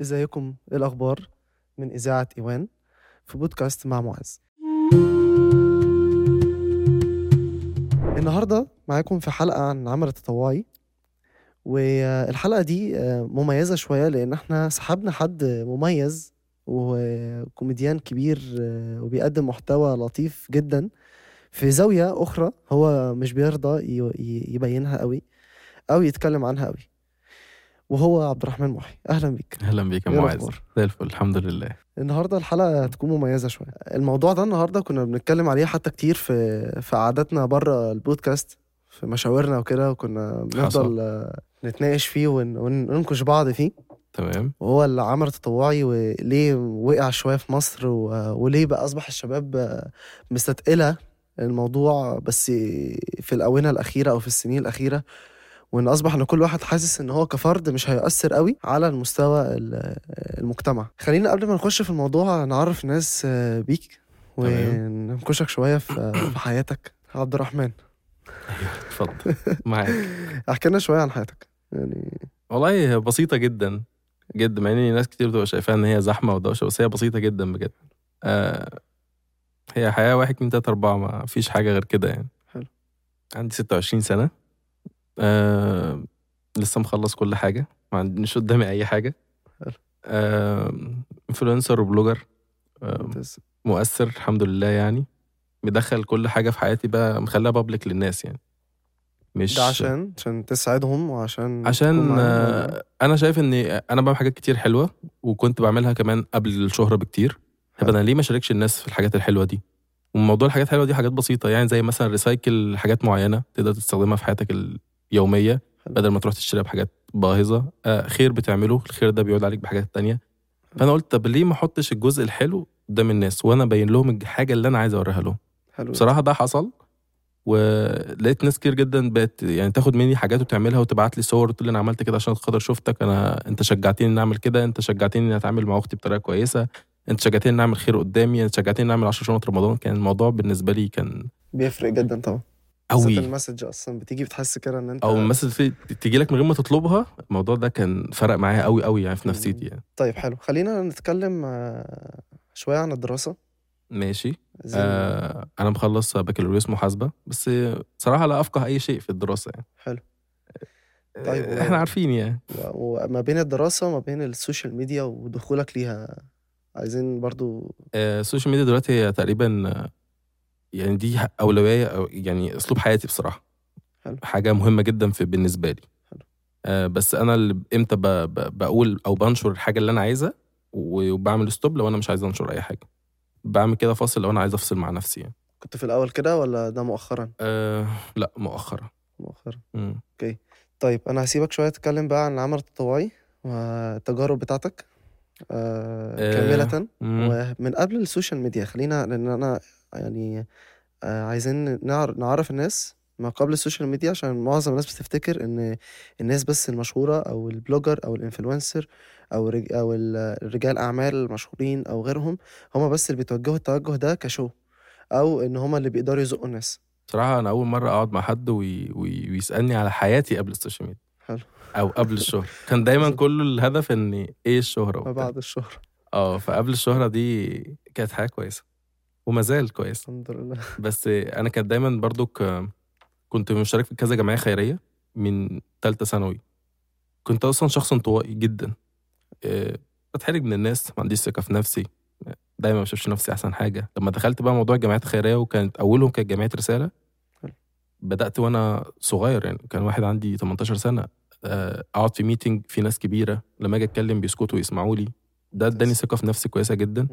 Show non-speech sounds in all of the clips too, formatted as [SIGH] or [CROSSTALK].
إزيكم؟ إيه الأخبار؟ من إذاعة إيوان في بودكاست مع معاذ. النهارده معاكم في حلقة عن العمل التطوعي والحلقة دي مميزة شوية لأن إحنا سحبنا حد مميز وكوميديان كبير وبيقدم محتوى لطيف جدا. في زاوية أخرى هو مش بيرضى يبينها قوي أو يتكلم عنها قوي. وهو عبد الرحمن محي. أهلا بيك. أهلا بيك يا إيه معاذ؟ زي الفل الحمد لله. النهارده الحلقة هتكون مميزة شوية. الموضوع ده النهارده كنا بنتكلم عليه حتى كتير في في قعداتنا بره البودكاست في مشاورنا وكده وكنا بنفضل نتناقش فيه ون- وننكش بعض فيه. تمام. وهو العمل التطوعي وليه وقع شوية في مصر وليه بقى أصبح الشباب مستثقله الموضوع بس في الآونة الأخيرة أو في السنين الأخيرة وإن أصبح إن كل واحد حاسس إن هو كفرد مش هيأثر قوي على المستوى ال- المجتمع. خلينا قبل ما نخش في الموضوع نعرف الناس آه، بيك. وننكشك شوية في في حياتك. عبد الرحمن. اتفضل. معاك. احكي لنا شوية عن حياتك. يعني والله بسيطة جدا جدا مع إن ناس كتير بتبقى شايفاها إن هي زحمة ودوشة بس هي بسيطة جدا بجد. آه هي حياة واحد اتنين تلاتة أربعة ما فيش حاجة غير كده يعني. حلو. عندي 26 سنة. آه لسه مخلص كل حاجة ما عنديش قدامي أي حاجة. آه influencer و blogger آه ممتاز. مؤثر الحمد لله يعني. مدخل كل حاجة في حياتي بقى مخليها public للناس يعني. مش ده عشان؟ عشان تساعدهم وعشان عشان آه، أنا شايف إني أنا بعمل حاجات كتير حلوة وكنت بعملها كمان قبل الشهرة بكتير. طب. أنا ليه ما اشاركش الناس في الحاجات الحلوة دي؟ وموضوع الحاجات الحلوة دي حاجات بسيطة يعني زي مثلا ريسايكل حاجات معينة تقدر تستخدمها في حياتك اليوميه حلو. بدل ما تروح تشتريها بحاجات باهظة. آه، خير بتعمله الخير ده بيعود عليك بحاجات تانية. فأنا قلت طب ليه ما أحطش الجزء الحلو قدام الناس؟ وأنا ابين لهم الحاجة اللي أنا عايز أوريها لهم. حلو. بصراحة ده حصل ولقيت ناس كتير جدا بقت يعني تاخد مني حاجات وتعملها وتبعت لي صور وتقول لي أنا عملت كده عشان خاطر شفتك أنا أنت شجعتني اني أعمل كده أنت شجعتني اني أتعامل مع أختي بطريقة كويسة أنت شجعتني اني أعمل خير قدامي أنت شجعتني اني أعمل 10 شنط رمضان. كان الموضوع بالنسبة لي كان بيفرق جدا طبعا. قوي. ال message أصلا بتيجي بتحس كده إن أنت أو مثلا تيجي لك من غير ما تطلبها الموضوع ده كان فرق معايا قوي قوي يعني في نفسيتي يعني. طيب حلو. خلينا نتكلم آه، شوية عن الدراسة. ماشي. زي آه أنا مخلص بكالوريوس محاسبة بس صراحة لا أفقه أي شيء في الدراسة يعني. حلو. طيب، طيب و- إحنا عارفين يعني. وما بين الدراسة وما بين ال social media ودخولك ليها عايزين برضو آه، ال social media دلوقتي هي تقريبا آه، يعني دي أولوية أو يعني أسلوب حياتي بصراحة حلو. حاجة مهمة جدا في بالنسبة لي حلو. آه، بس أنا اللي إمتى بقول أو بنشر الحاجة اللي أنا عايزها وبعمل stop لو أنا مش عايز أنشر أي حاجة بعمل كده فاصل لو أنا عايز أفصل مع نفسي يعني. كنت في الأول كده ولا ده مؤخرا أه لا مؤخرا مؤخرا مم. طيب أنا هسيبك شوية تتكلم بقى عن العمل التطوعي والتجارب بتاعتك آه آه، كاملة مم. ومن قبل ال social media خلينا لأن أنا يعني آه عايزين نعر- نعرف الناس ما قبل ال social media عشان معظم الناس بتفتكر إن الناس بس المشهورة أو ال blogger أو ال influencer أو رج أو ال- الرجال أعمال المشهورين أو غيرهم هم بس اللي بيتوجهوا التوجه ده ك show أو إن هم اللي بيقدروا يزقوا الناس. بصراحه أنا أول مرة أقعد مع حد وي... وي... ويسألني على حياتي قبل ال social media. حلو. أو قبل الشهرة. [LAUGHS] كان دايما كل الهدف إن إيه الشهرة ما. بعد الشهرة. آه فقبل الشهرة دي كانت حاجة كويسة. وما زال كويس. الحمد لله. [LAUGHS] بس أنا كانت دايما برضو ك... كنت مشترك في كذا جمعية خيرية من تالتة ثانوي. كنت أصلا شخص انطوائي جدا. آه، بتحرج من الناس ما عنديش ثقة في نفسي. دايما ما بشوفش نفسي أحسن حاجة. لما دخلت بقى موضوع الجمعيات الخيرية وكانت أولهم كانت جمعية رسالة حلو. بدأت وأنا صغير يعني كان واحد عندي 18 سنة آه، أقعد في meeting في ناس كبيرة. لما أجي أتكلم بيسكتوا ويسمعوا لي. ده اداني ثقة في نفسي كويسة جدا.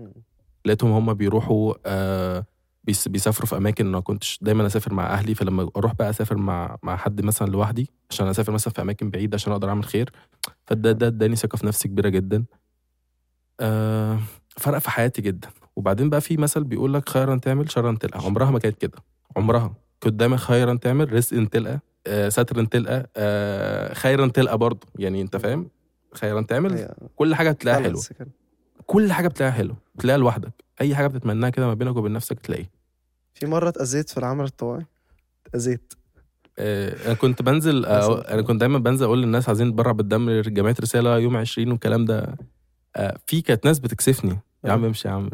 لقيتهم هم بيروحوا آه بيس- بيسافروا في أماكن أنا كنتش دايما أسافر مع أهلي فلما أروح بقى أسافر مع مع حد مثلا لوحدي عشان أسافر مثلا في أماكن بعيدة عشان أقدر أعمل خير. فده ده اداني ثقة في نفسي كبيرة جدا. آه فرق في حياتي جدا. وبعدين بقى في مثل بيقول لك خيرا تعمل شرا تلقى. عمرها ما كانت كده. عمرها. كنت دايما خيرا تعمل رزق تلقى آه ستر تلقى آه خيرا تلقى برضه. يعني أنت فاهم؟ خيرا تعمل كل حاجة بتلاقيها حلوة. كل حاجة بتلاقيها حلوة بتلاقيها لوحدك. أي حاجة بتتمناها كده ما بينك وبين نفسك تلاقيها. في مرة اتأذيت في العمل الطوعي اتأذيت. آه، أنا كنت بنزل. [LAUGHS] آه، أنا كنت دايما بنزل أقول للناس عايزين نتبرع بالدم لجمعية رسالة يوم 20 والكلام ده. آه في كانت ناس بتكسفني. يا عم امشي يا عم.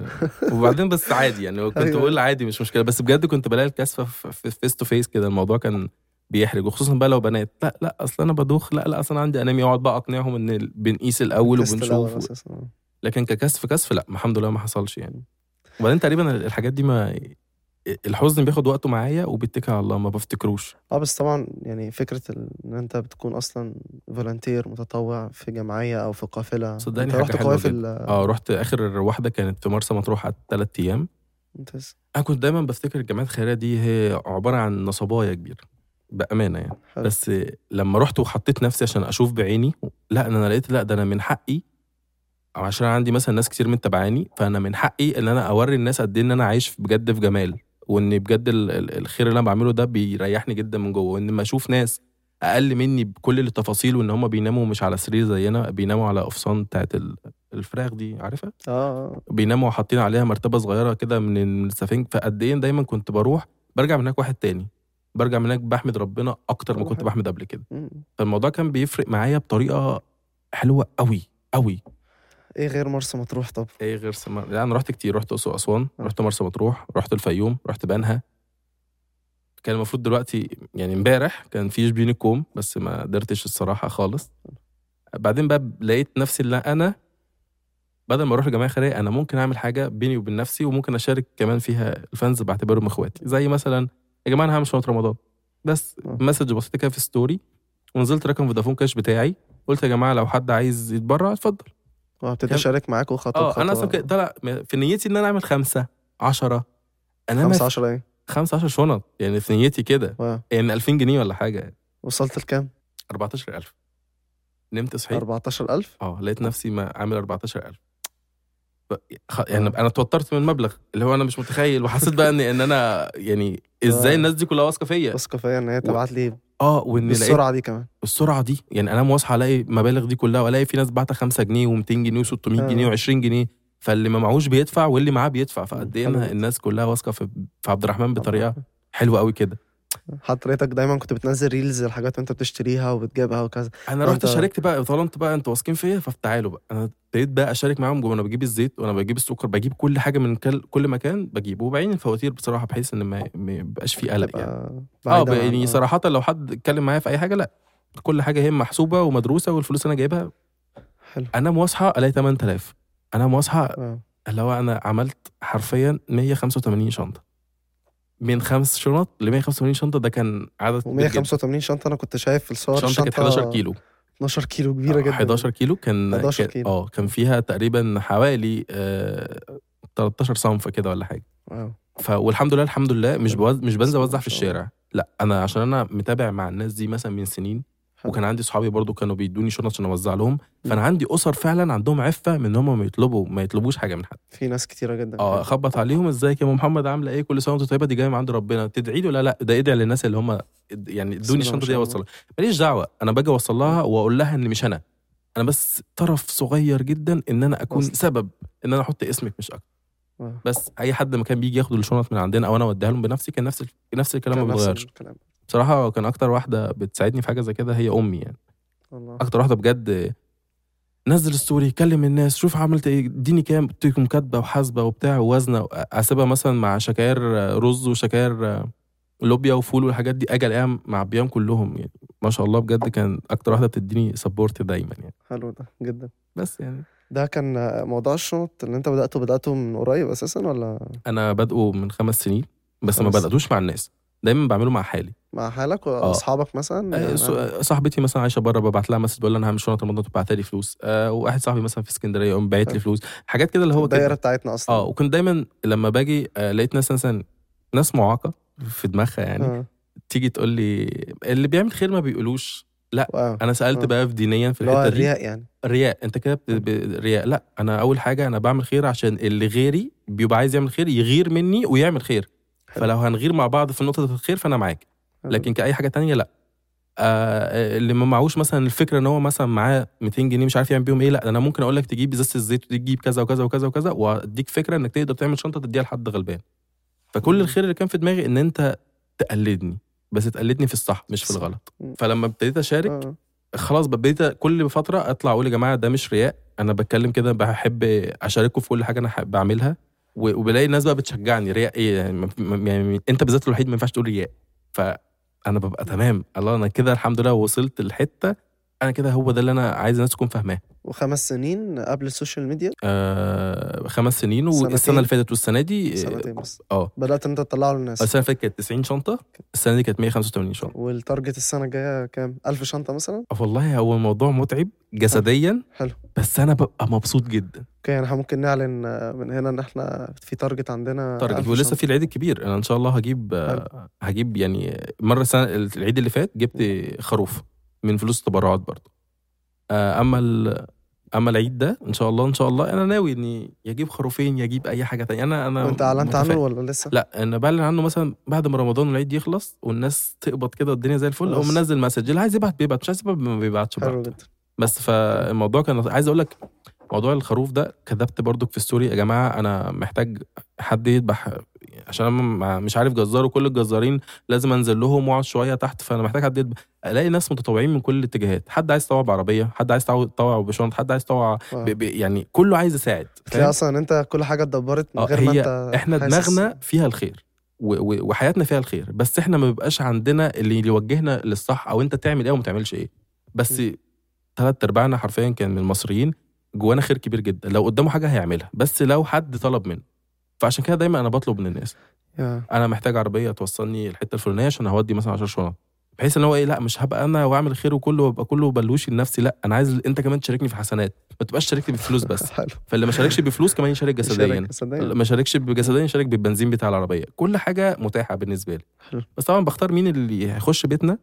وبعدين بس عادي يعني كنت [LAUGHS] أيوة. بقول عادي مش مشكلة. بس بجد كنت بلاقي الكسفه في face to face كده الموضوع كان بيحرج. وخصوصا بقى لو بنات. لا لا أصل أنا بدوخ. لا لا أصل أنا عندي أنامي. أقعد بقى أقنعهم إن بنقيس الأول وبنشوف. لكن ككسف كسف لا الحمد لله ما حصلش يعني. وبعدين تقريبا الحاجات دي ما الحزن بياخد وقته معايا وبيتكل على الله ما بفتكروش. آه بس طبعا يعني فكرة ال- إن أنت بتكون أصلا فولنتير متطوع في جمعية أو في قافلة. صدقني رحت قوافل آه رحت آخر واحدة كانت في مرسى مطروح قعدت ثلاث أيام. ممتاز. أنا كنت دايما بفتكر الجمعيات الخيرية دي هي عبارة عن نصبايا كبيره بأمانة يعني. حلو. بس لما رحت وحطيت نفسي عشان أشوف بعيني لا أنا لقيت لا ده أنا من حقي أو عشان عندي مثلا ناس كتير متابعاني فأنا من حقي إن أنا أوري الناس قد إيه إن أنا عايش بجد في جمال وإن بجد ال- ال- الخير اللي أنا بعمله ده بيريحني جدا من جوه وإن ما أشوف ناس أقل مني بكل التفاصيل وإن هم بيناموا مش على سرير زينا بيناموا على قفصان بتاعت ال- الفراخ دي عارفها آه آه. بيناموا حاطين عليها مرتبة صغيرة كده من السفنج فقد إيه دايما كنت بروح برجع من هناك واحد تاني برجع من هناك بحمد ربنا أكتر ما كنت. بحمد قبل كده. فالموضوع كان بيفرق معايا بطريقة حلوة قوي قوي إيه غير مرسى مطروح طب؟ إيه غير سما... لا أنا رحت كتير. رحت أقصر اسوان آه. رحت مرسى مطروح رحت الفيوم رحت بنها. كان المفروض دلوقتي يعني امبارح كان في شبين الكوم بس ما قدرتش الصراحة خالص. بعدين بقى لقيت نفسي اللي أنا بدل ما أروح لجمعية خيرية أنا ممكن أعمل حاجة بيني وبين نفسي وممكن أشارك كمان فيها ال fans بعتبرهم إخواتي. زي مثلا يا جماعة أنا هعمل شنطة رمضان. بس آه. message بسيطه كده في story ونزلت رقم فودافون كاش بتاعي. قلت يا جماعة لو حد عايز يتبرع اتفضل. ابتدي كان- أشارك معاكم خطوة آه أنا أصلا طلع في نيتي إن أنا أعمل خمسة عشرة. أنا خمسة خمسة عشرة إيه؟ خمسة عشر شنط يعني في نيتي كده. يعني 2000 جنيه ولا حاجة وصلت لكام؟ 14000 نمت صحيت 14000 آه لقيت نفسي ما عامل 14000 ف- خ- يعني. أنا اتوترت من المبلغ اللي هو أنا مش متخيل وحسيت بقى ان إن أنا يعني إزاي آه. الناس دي كلها واثقة فيا. واثقة فيا إن هي تبعت لي آه وإن بالسرعة دي كمان السرعه دي يعني أنا واصحى ألاقي المبالغ دي كلها وألاقي في ناس بعت 5 جنيه و200 جنيه و600 آه. جنيه و20 جنيه فاللي ما معهوش بيدفع واللي معاه بيدفع فقد إيه. الناس كلها واثقة في عبد الرحمن بطريقة [LAUGHS] حلوة قوي كده حضرتك دايما كنت بتنزل ريلز الحاجات وانت بتشتريها وبتجيبها وكذا. أنا رحت شاركت بقى طالما بقى أنتوا واثقين فيا فتعالوا بقى. أنا ابتديت بقى أشارك معاهم وأنا بجيب الزيت وأنا بجيب السكر بجيب كل حاجة من كل, كل مكان بجيبه وبعين الفواتير بصراحة بحيث إن ما يبقاش في قلق يعني. آه يعني. صراحة لو حد اتكلم معايا في أي حاجة لأ. كل حاجة هي محسوبة ومدروسة والفلوس أنا جايبها. حلو. انام واصحى ألاقي 8000 انام واصحى آه. اللي هو أنا عملت حرفيا 185 شنطة. من خمس شنط ل 185 شنطة ده كان عدد كبير جداً. و185 شنطة أنا كنت شايف في الصور شنطة كانت 11 كيلو 12 كيلو كبيرة آه، جدا 11 كيلو كان 11 كان- كيلو. آه كان فيها تقريبا حوالي آه 13 صنف كده ولا حاجة واو. ف والحمد لله الحمد لله مش بوز... مش بنزل أوزع في. الشارع لا أنا عشان أنا متابع مع الناس دي مثلا من سنين. وكان عندي صحابي برضو كانوا بيدوني شنط عشان أوزع لهم. فأنا عندي أسر فعلا عندهم عفة من إن هم ما يطلبوا ما يطلبوش حاجة من حد. في ناس كتيرة جدا. آه. أخبط عليهم إزيك يا ام محمد؟ عاملة إيه؟ كل سنة وأنت طيبة؟ دي جاية من عند ربنا. تدعي له لا لأ؟ ده ادعي للناس اللي هم يعني ادوني الشنطة دي. أوصلها. ماليش دعوة. أنا باجي أوصل لها وأقول لها إن مش أنا. أنا بس طرف صغير جدا إن أنا أكون وصل. سبب إن أنا أحط اسمك مش أكتر. بس أي حد ما كان بيجي ياخد الشنط من عندنا أو أنا أوديها لهم بنفسي كان نفس نفس الكلام ما بيتغيرش. الكلام. بصراحة كان أكتر واحدة بتساعدني في حاجة زي كده هي أمي يعني. والله أكتر واحدة بجد نزل story كلم الناس شوف عملت إيه اديني كام تكون كاتبة وحاسبة وبتاع ووزنة أسيبها مثلا مع شكاير رز وشكاير لوبيا وفول والحاجات دي أجي ألاقيها معبياهم كلهم يعني. ما شاء الله بجد كان أكتر واحدة بتديني support دايما يعني. حلو ده جدا. بس يعني. ده كان موضوع الشنط اللي أنت بدأته بدأته من قريب أساسا ولا؟ أنا بادئه من خمس سنين بس ما خمس. سنين. بدأتوش مع الناس. دايما بعمله مع حالي. مع حالك وأصحابك مثلا؟ آه، يعني ص- صاحبتي مثلا عايشة بره ببعت لها message بقول لها أنا هعمل شنطة رمضان تبعت لي فلوس. آه وواحد صاحبي مثلا في اسكندرية يقوم باعت لي فلوس. حاجات كده اللي هو الدايرة بتاعتنا أصلا. آه وكنت دايما لما باجي آه لقيت ناس مثلا ناس معاقة في دماغها يعني آه. تيجي تقول لي اللي بيعمل خير ما بيقولوش. wow. أنا سألت آه. بقى في دينيا في الحتة دي. الرياء يعني. الرياء أنت كده ب- رياء. لا أنا أول حاجة أنا بعمل خير عشان اللي غيري بيبقى عايز يعمل خير يغير مني ويعمل خير. حلو. فلو هنغير مع بعض في نقطه الخير فأنا معاك. لكن كأي حاجة تانية لا آه اللي ما معهوش مثلا الفكرة إن هو مثلا معاه 200 جنيه مش عارف يعمل بيهم إيه لا أنا ممكن أقول لك تجيب إزازة الزيت وتجيب كذا وكذا وكذا وكذا وأديك فكرة إنك تقدر تعمل شنطة تديها لحد غلبان فكل. الخير اللي كان في دماغي إن أنت تقلدني بس تقلدني في الصح مش في. الغلط. فلما ابتديت أشارك آه. خلاص بقيت كل فترة أطلع أقول يا جماعة ده مش رياء أنا بتكلم كده بحب اشاركه في كل حاجة أنا بعملها وبلاقي الناس بقى بتشجعني رياء إيه يعني, يعني أنت بالذات الوحيد ما ينفعش تقول رياء فانا ببقى تمام. الله أنا كده الحمد لله وصلت لحته أنا كده هو ده اللي أنا عايز الناس تكون فاهماه. وخمس سنين قبل ال social media؟ آه خمس سنين. والسنة اللي فاتت والسنة دي سنتين بس. آه. بدأت أنت تطلعه للناس. السنة اللي فاتت كانت 90 شنطة السنة دي كانت 185 شنطة. وال target السنة الجاية كام؟ 1000 شنطة مثلا؟ آه والله هو الموضوع متعب جسديا حلو. بس أنا ببقى مبسوط جدا. okay يعني إحنا ممكن نعلن آه، من هنا إن إحنا في target عندنا target 1000 ولسه. في العيد الكبير. أنا إن شاء الله هجيب آه، هجيب يعني مرة السنة العيد اللي فات جبت خروف. من فلوس التبرعات برضه آه، أما أما العيد ده إن شاء الله إن شاء الله أنا ناوي إني يجيب خروفين يجيب أي حاجة تانية أنا أنا وانت اعلنت عنه. ولا لسه؟ لا أنا بعلن عنه مثلا بعد ما رمضان والعيد يخلص والناس تقبض كده والدنيا زي الفل خلاص. منزل message اللي عايز يبعت بيبعت مش عايز يبعت ما بيبعتش حلو. جدا بس فالموضوع كان عايز أقول لك موضوع الخروف ده كتبت برضك في ستوري يا جماعة أنا محتاج حد يذبح عشان أنا مش عارف جزار وكل الجزارين لازم أنزل لهم وأقعد شوية تحت فأنا محتاج حد يذبح ألاقي ناس متطوعين من كل الاتجاهات حد عايز يطوع بعربية حد عايز يطوع- بشنط حد عايز يطوع. ب... يعني كله عايز يساعد تلاقي أصلا إن أنت كل حاجة اتدبرت من آه، غير ما أنت إحنا. دماغنا فيها الخير. وحياتنا فيها الخير بس إحنا ما بيبقاش عندنا اللي يوجهنا للصح أو أنت تعمل إيه وما تعملش إيه بس ثلاث أرباعنا حرفيا كان من المصريين جوانا خير كبير جدا. لو قدامه حاجة هيعملها بس لو حد طلب منه. فعشان كده دايما أنا بطلب من الناس. يا. أنا محتاج عربية توصلني الحتة الفلانية عشان هودي مثلا 10 شنط. بحيث إن هو إيه لأ مش هبقى أنا وأعمل خير وكله وأبقى كله بلوشي لنفسي لأ أنا عايز أنت كمان تشاركني في حسنات. ما تبقاش تشاركني بفلوس بس. [LAUGHS] فاللي ما شاركش بفلوس كمان يشارك جسديا. صدقني. ما شاركش بجسديا يشارك بالبنزين بتاع العربية. كل حاجة متاحة بالنسبة لي. حلو. بس طبعا بختار مين اللي هيخش بيتنا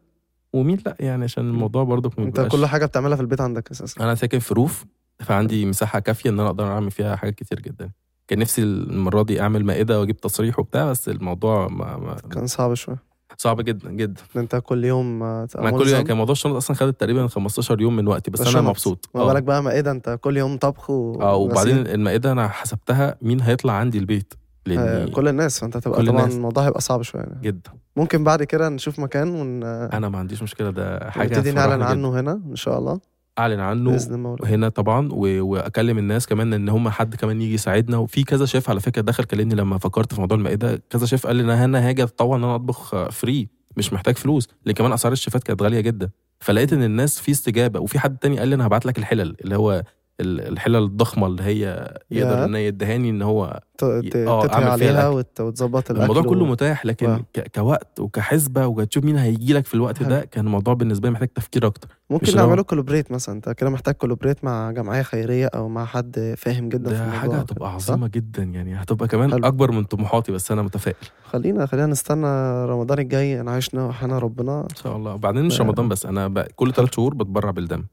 ومين لأ يعني عشان الموضوع برضه أنت كل حاجة بتعملها في البيت عندك أساسا. أنا ساكن في روف. فعندي مساحة كافية إن أنا أقدر أعمل فيها حاجات كتير جدا كان نفسي المرة دي أعمل مائدة وأجيب تصريح وبتاع بس الموضوع ما ما كان صعب شوية صعب جدا جدا إن أنت كل يوم آه، مع كل ملزم. كان موضوع الشنط أصلا خدت تقريبا 15 يوم من وقتي بس أنا. مبسوط ما بالك بقى مائدة أنت كل يوم طبخ و... آه وبعدين. المائدة أنا حسبتها مين هيطلع عندي البيت آه، لاني كل الناس فأنت تبقى كل طبعا الناس. الموضوع هيبقى صعب شوية يعني. جدا ممكن بعد كده نشوف مكان ون... أنا ما عنديش مشكلة ده حاجة نبتدي نعلن. عنه هنا إن شاء الله أعلن عنه هنا طبعا. وأكلم الناس كمان إن هم حد كمان يجي يساعدنا. وفي كذا شيف على فكرة دخل كلمني لما فكرت في موضوع المائدة. كذا شيف قال لي إن أنا هاجي أتطوع إن أنا أطبخ فري مش محتاج فلوس. لأن كمان أسعار الشيفات كانت غالية جدا. فلقيت إن الناس في استجابة. وفي حد تاني قال لي أنا هبعت لك الحلل اللي هو الحلل الضخمة اللي هي يقدر. إن هي يدهاني إن هو فيها عليها. وت... وتظبط الأكل الموضوع كله و... متاح لكن. ك... كوقت وكحسبة وتشوف مين هيجي لك في الوقت حلو. ده كان الموضوع بالنسبة لي محتاج تفكير أكتر ممكن نعمله كولابريت مثلا أنت كده محتاج كولابريت مع جمعية خيرية أو مع حد فاهم جدا في ده الموضوع حاجة هتبقى؟ عظيمة جدا يعني هتبقى كمان حلو. أكبر من طموحاتي بس أنا متفائل خلينا خلينا نستنى رمضان الجاي أنا عشنا وحنا ربنا إن شاء الله وبعدين مش آه. رمضان بس أنا ب... كل ثلاث شهور بتبرع بالدم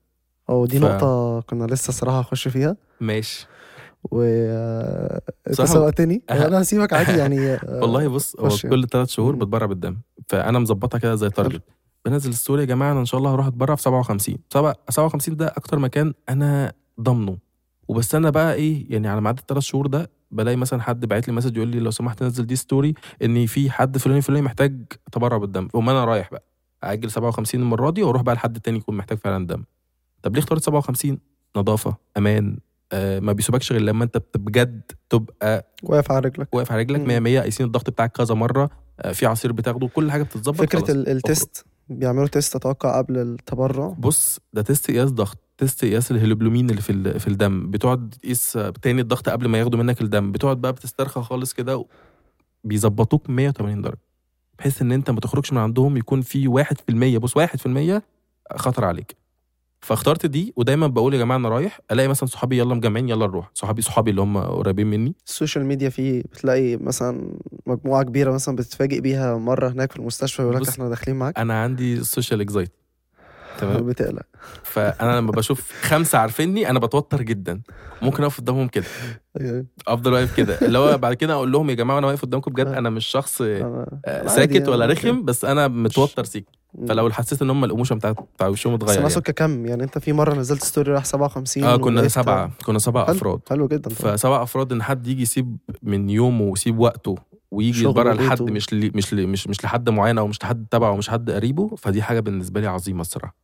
أو دي ف- نقطة كنا لسه صراحة هخش فيها. ماشي. و آه، انت سوقتني؟ أه. أنا هسيبك عادي يعني [LAUGHS] آه، والله بص هو يعني. كل ثلاث شهور. بتبرع بالدم فأنا مظبطها كده زي target بنزل story يا جماعة أنا إن شاء الله هروح أتبرع في 57 سبعة- 57 ده أكتر مكان أنا ضامنه. وبس أنا بقى إيه يعني على مدى الثلاث شهور ده بلاقي مثلا حد باعت لي message يقول لي لو سمحت نزل دي story إن في حد فلاني فلاني محتاج تبرع بالدم. فقوم أنا رايح بقى أجل 57 المرة دي وأروح بقى لحد تاني يكون محتاج فعلا دم. طب ليه اخترت 57 نظافة أمان آه ما بيسيبكش غير لما أنت بجد تبقى واقف على رجلك. واقف على رجلك مم. 100 100 قايسين الضغط بتاعك كذا مرة آه، في عصير بتاخده كل حاجة بتتظبط فكرة خلاص. ال- ال test بيعملوا test أتوقع قبل التبرع؟ بص ده test قياس ضغط test قياس الهيموجلوبين اللي في في الدم بتقعد تقيس تاني الضغط قبل ما ياخدوا منك الدم بتقعد بقى بتسترخى خالص كده بيظبطوك 180 درجة بحيث إن أنت ما تخرجش من عندهم يكون في 1% بص 1% خطر عليك. فاخترت دي ودايما بقول يا جماعة أنا رايح ألاقي مثلا صحابي يلا مجمعين يلا نروح. صحابي صحابي اللي هم قريبين مني. ال social media فيه بتلاقي مثلا مجموعة كبيرة مثلا بتتفاجئ بيها مرة هناك في المستشفى يقول لك إحنا داخلين معاك. أنا عندي ال social anxiety تمام؟ [LAUGHS] بتقلق. فأنا لما بشوف خمسة عارفيني أنا بتوتر جدا. ممكن أقف قدامهم كده. أيوة. أفضل واقف كده. اللي هو بعد كده أقول لهم يا جماعة أنا واقف قدامكم بجد [LAUGHS] آه. أنا مش شخص آه، ساكت عادي ولا يعني. رخم بس أنا متوتر سيكا مم. فلو حسيت إن هم ال emotion بتاع بتاع وشهم بس اتغير أنا يعني. كم يعني أنت في مرة نزلت story راح 57 آه كنا سبعه كنا سبعة حلو. أفراد حلو جدا. فسبع أفراد إن حد يجي يسيب من يومه ويسيب وقته ويجي يتبرع لحد. مش لي مش لي مش مش لحد معين أو مش لحد تبعه ومش حد قريبه فدي حاجة بالنسبة لي عظيمة الصراحة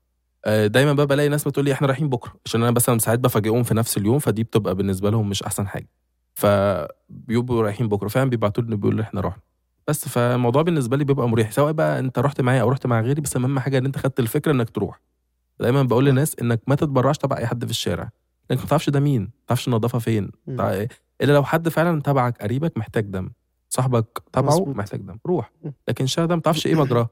آه، دايما بقى بلاقي ناس بتقول لي إحنا رايحين بكرة عشان أنا مثلا ساعات بفاجئهم في نفس اليوم فدي بتبقى بالنسبة لهم مش أحسن حاجة فبيبقوا رايحين بكرة فعلا بيبعتوا لي بيقولوا إحنا رحنا بس فالموضوع بالنسبة لي بيبقى مريح سواء بقى أنت رحت معايا أو رحت مع غيري بس أهم حاجة إن أنت خدت الفكرة إنك تروح. دايما بقول للناس إنك ما تتبرعش تبع أي حد في الشارع. لأنك ما تعرفش ده مين ما تعرفش النظافة فين. إلا لو حد فعلا تبعك قريبك محتاج دم. صاحبك تبعه. محتاج دم. روح. لكن الشارع ده ما تعرفش إيه مجراه.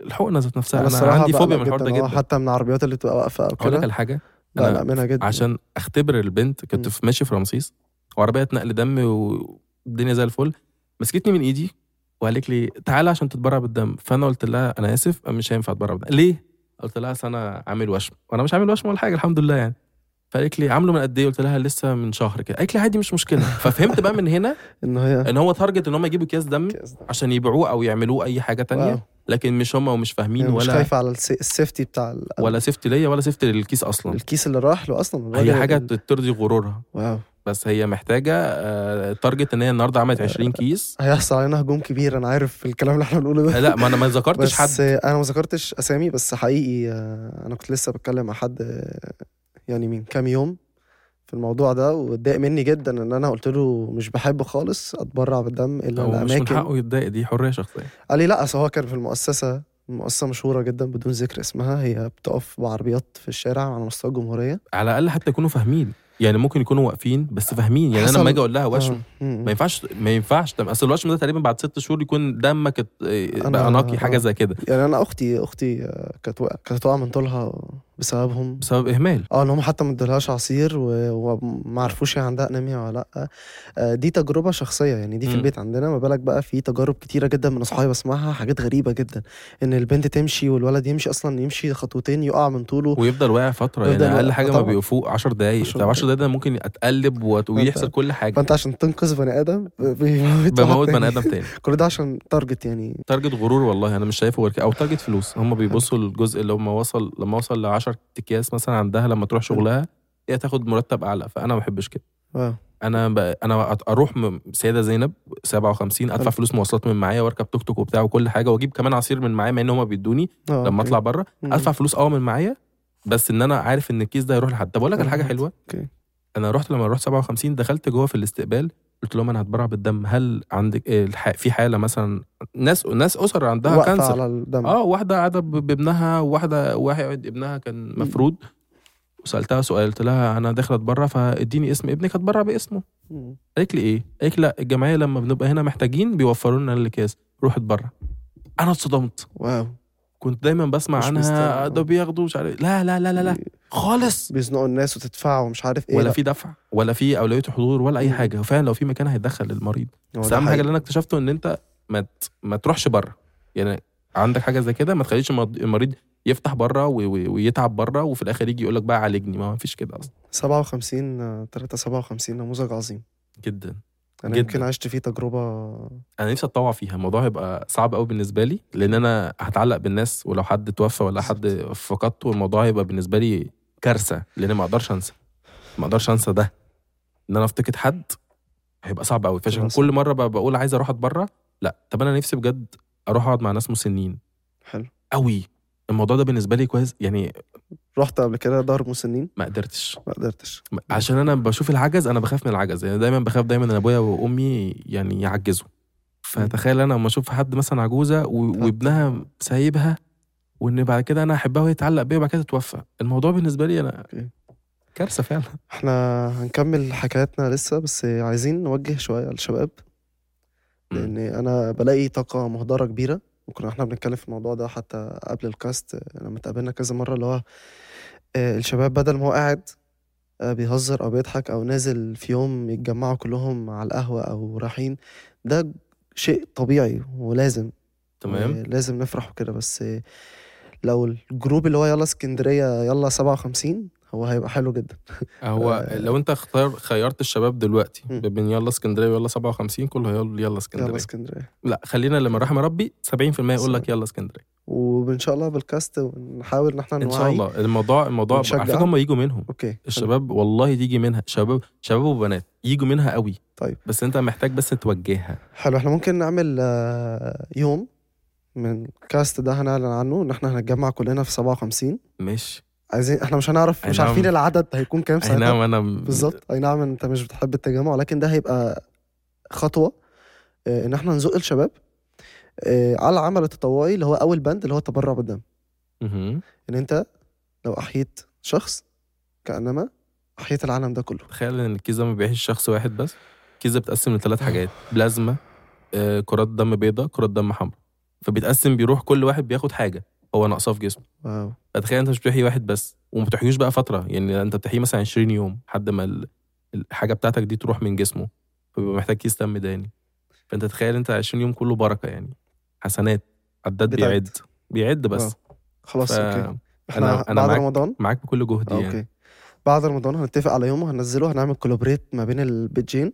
الحقنة ذات نفسها. أنا عندي فوبيا من الحوار ده جدا حتى من العربيات اللي بتبقى واقفة أو أقول لك كده. على حاجة. بقلق أنا منها جدا. عشان أختبر البنت كنت. في ماشي في رمسيس وعربية نقل دم والدنيا زي الفل. مسكتني من إيدي وقالت لي تعالى عشان تتبرع بالدم. فأنا قلت لها أنا آسف مش هينفع أتبرع بالدم. ليه؟ قلت لها أصل أنا عامل وشم. وأنا مش عامل وشم ولا حاجة الحمد لله يعني. فقالت لي عامله من قد إيه؟ قلت لها لسه من شهر كده. قالت لي عادي مش مشكلة. [LAUGHS] ففهمت بقى من هنا إن هي إن هو target إن هم يجيبوا أكياس دم عشان يبيعوه أو يعملوه أي حاجة تانية wow. لكن مش هم ومش فاهمين يعني مش ولا خايفة على ال س- ال safety بتاع ال- ولا safety ليا ولا safety للكيس أصلا. الكيس اللي راح له أصلا. هي حاجة ترضي غرورها. wow. بس هي محتاجة آه، target إن هي النهارده عملت 20 كيس هيحصل علينا هجوم كبير. أنا عارف الكلام اللي إحنا بنقوله ده. آه، لا ما أنا ما ذكرتش بس حد. أنا ما ذكرتش أسامي بس حقيقي آه، أنا كنت لسه بتكلم مع حد آه، يعني من كام يوم في الموضوع ده واتضايق مني جدا إن أنا قلت له مش بحب خالص أتبرع بالدم إلا هو مش من الأماكن. حقه يتضايق دي حرية شخصية. قال لي لا أصل هو كان في المؤسسة مؤسسة مشهورة جدا بدون ذكر اسمها هي بتقف بعربيات في الشارع على مستوى الجمهورية. على الأقل حتى يكونوا فاهمين. يعني ممكن يكونوا واقفين بس فاهمين. يعني أنا لما أجي أقول لها وشم آه،. ما ينفعش ما ينفعش. أصل الوشم ده تقريبا بعد ست شهور يكون دمك بقى نقي حاجة آه. زي كده. يعني أنا أختي أختي آه، كانت كانت واقعه من طولها بسببهم. بسبب إهمال. آه إن هم حتى ما ادولهاش عصير وما عرفوش هي عندها أنيميا ولا لأ. آه، دي تجربة شخصية يعني دي في. البيت عندنا. ما بالك بقى في تجارب كتيرة جدا من أصحابي بسمعها حاجات غريبة جدا. إن البنت تمشي والولد يمشي أصلا يمشي خطوتين يقع من طوله. ويفضل واقع فترة يعني أقل. حاجة ما. بيقفوا 10 دقايق. 10 طب 10 دقايق ده ممكن اتقلب ويحصل كل حاجة. فأنت عشان تنقذ بني آدم [LAUGHS] بموت بني. آدم تاني. [LAUGHS] كل ده عشان تارجت يعني. target غرور والله أنا مش شايفه أو target فلوس. هم بيبصوا للجزء اللي هم وصل لما وصل ل 10 اكياس مثلا عندها لما تروح شغلها هي تاخد مرتب أعلى فأنا ما بحبش كده أنا ب... أنا أروح. سيدة زينب 57 أدفع. فلوس مواصلات من معايا وأركب توك توك وبتاع وكل حاجة وأجيب كمان عصير من معايا مع إن هم بيدوني آه، لما okay. اطلع بره. أدفع فلوس آه من معايا بس إن أنا عارف إن الكيس ده يروح لحد طب أقول لك على حاجة آه، حلوة okay أنا رحت لما رحت 57 دخلت جوه في الاستقبال قلت لهم أنا هتبرع بالدم هل عندك إيه الح... في حالة مثلا ناس ناس أسر عندها كانسر؟ على الدم. آه واحدة قاعدة بابنها وواحده واحد ابنها كان مفروض. وسألتها سؤال قلت لها أنا داخلة أتبرع فاديني اسم ابنك هتبرع باسمه. قالت لي إيه؟ قالت لي لا الجمعية لما بنبقى هنا محتاجين بيوفروا لنا الأكياس روح اتبرع. أنا اتصدمت. واو. كنت دايما بسمع مش عنها. ده بياخدوا مش عارف لا لا لا لا لا خالص بيزنقوا الناس وتدفع ومش عارف إيه ولا لا. في دفع ولا في أولوية حضور ولا أي. حاجة وفعلا لو في مكان هيدخل المريض هو بس أهم حاجة. اللي أنا اكتشفته إن أنت ما ما تروحش بره يعني عندك حاجة زي كده ما تخليش المريض يفتح بره ويتعب بره وفي الآخر يجي يقول لك بقى عالجني ما فيش كده أصلا 57 آه، 357 نموذج عظيم جدا أنا جداً. يمكن عشت فيه تجربة أنا نفسي أتطوع فيها. الموضوع هيبقى صعب قوي بالنسبة لي لأن أنا هتعلق بالناس ولو حد توفى ولا حد فقدته الموضوع هيبقى بالنسبة لي كارثة لأن ما أقدرش أنسى. ما أقدرش أنسى ده. إن أنا أفتقد حد هيبقى صعب قوي فعشان. كل مرة بقول عايز أروح أتبرع لأ. طب أنا نفسي بجد أروح أقعد مع ناس مسنين. حلو. قوي الموضوع ده بالنسبة لي كويس يعني رحت قبل كده دار مسنين؟ ما قدرتش. ما قدرتش. عشان أنا بشوف العجز أنا بخاف من العجز يعني دايما بخاف دايما إن أبويا وأمي يعني يعجزوا. فتخيل أنا لما أشوف حد مثلا عجوزة و-. وابنها سايبها وإن بعد كده أنا أحبها وهي تتعلق بيا وبعد كده تتوفى. الموضوع بالنسبة لي أنا. كارثة فعلا. إحنا هنكمل حكاياتنا لسه بس عايزين نوجه شوية للشباب. لأن أنا بلاقي طاقة مهدرة كبيرة. وكنا إحنا بنتكلم في الموضوع ده حتى قبل الكاست لما اتقابلنا كذا مرة اللي هو آه، الشباب بدل ما هو قاعد آه، بيهزر أو بيضحك أو نازل في يوم يتجمعوا كلهم على القهوة أو رايحين ده شيء طبيعي ولازم تمام. آه، لازم نفرح وكده. بس لو ال group اللي هو يلا اسكندرية يلا 57 هو هيبقى حلو جدا. هو آه. لو انت اختار خيرت الشباب دلوقتي. بين يلا اسكندرية ويلا 57 كله هيقول يلا يلا اسكندرية. اسكندرية. لا خلينا لما رحم ربي 70% يقول لك يلا اسكندرية. وإن شاء الله بال cast نحاول إن إحنا إن نوعي. شاء الله. الموضوع الموضوع. على فكرة هم يجوا منهم. أوكي الشباب والله تيجي منها شباب شباب وبنات يجوا منها قوي. طيب. بس انت محتاج بس توجهها. حلو إحنا ممكن نعمل آه، يوم من الكاست ده هنعلن عنه إن إحنا هنتجمع كلنا في 57 ماشي. عايزين إحنا مش هنعرف مش نعم. عارفين العدد هيكون كام أي ساعتها. نعم أنا بالظبط. أي نعم أنت مش بتحب التجمع ولكن ده هيبقى خطوة آه، إن إحنا نزق الشباب آه، على العمل التطوعي اللي هو أول بند اللي هو التبرع بالدم. إن أنت لو أحييت شخص كأنما أحييت العالم ده كله. تخيل إن الكيس ده ما بيعيش شخص واحد بس. الكيس ده بيتقسم لثلاث حاجات بلازما آه، كرات دم بيضاء كرات دم حمراء. فبيتقسم بيروح كل واحد بياخد حاجة. هو ناقصاه في جسمه. wow. فتخيل أنت مش بتحيي واحد بس وما بتحيوش بقى فترة يعني أنت بتحيي مثلا 20 يوم لحد ما ال- الحاجة بتاعتك دي تروح من جسمه فبيبقى محتاج كيس دم تاني. فأنت تخيل أنت 20 يوم كله بركة يعني حسنات عداد. بيعد. بيعد بس. واو. خلاص ف- okay. إحنا أنا- أنا بعد معاك. رمضان؟ معاك بكل جهدي يعني. okay. بعد رمضان هنتفق على يوم وهننزله هنعمل collaborate ما بين ال page ين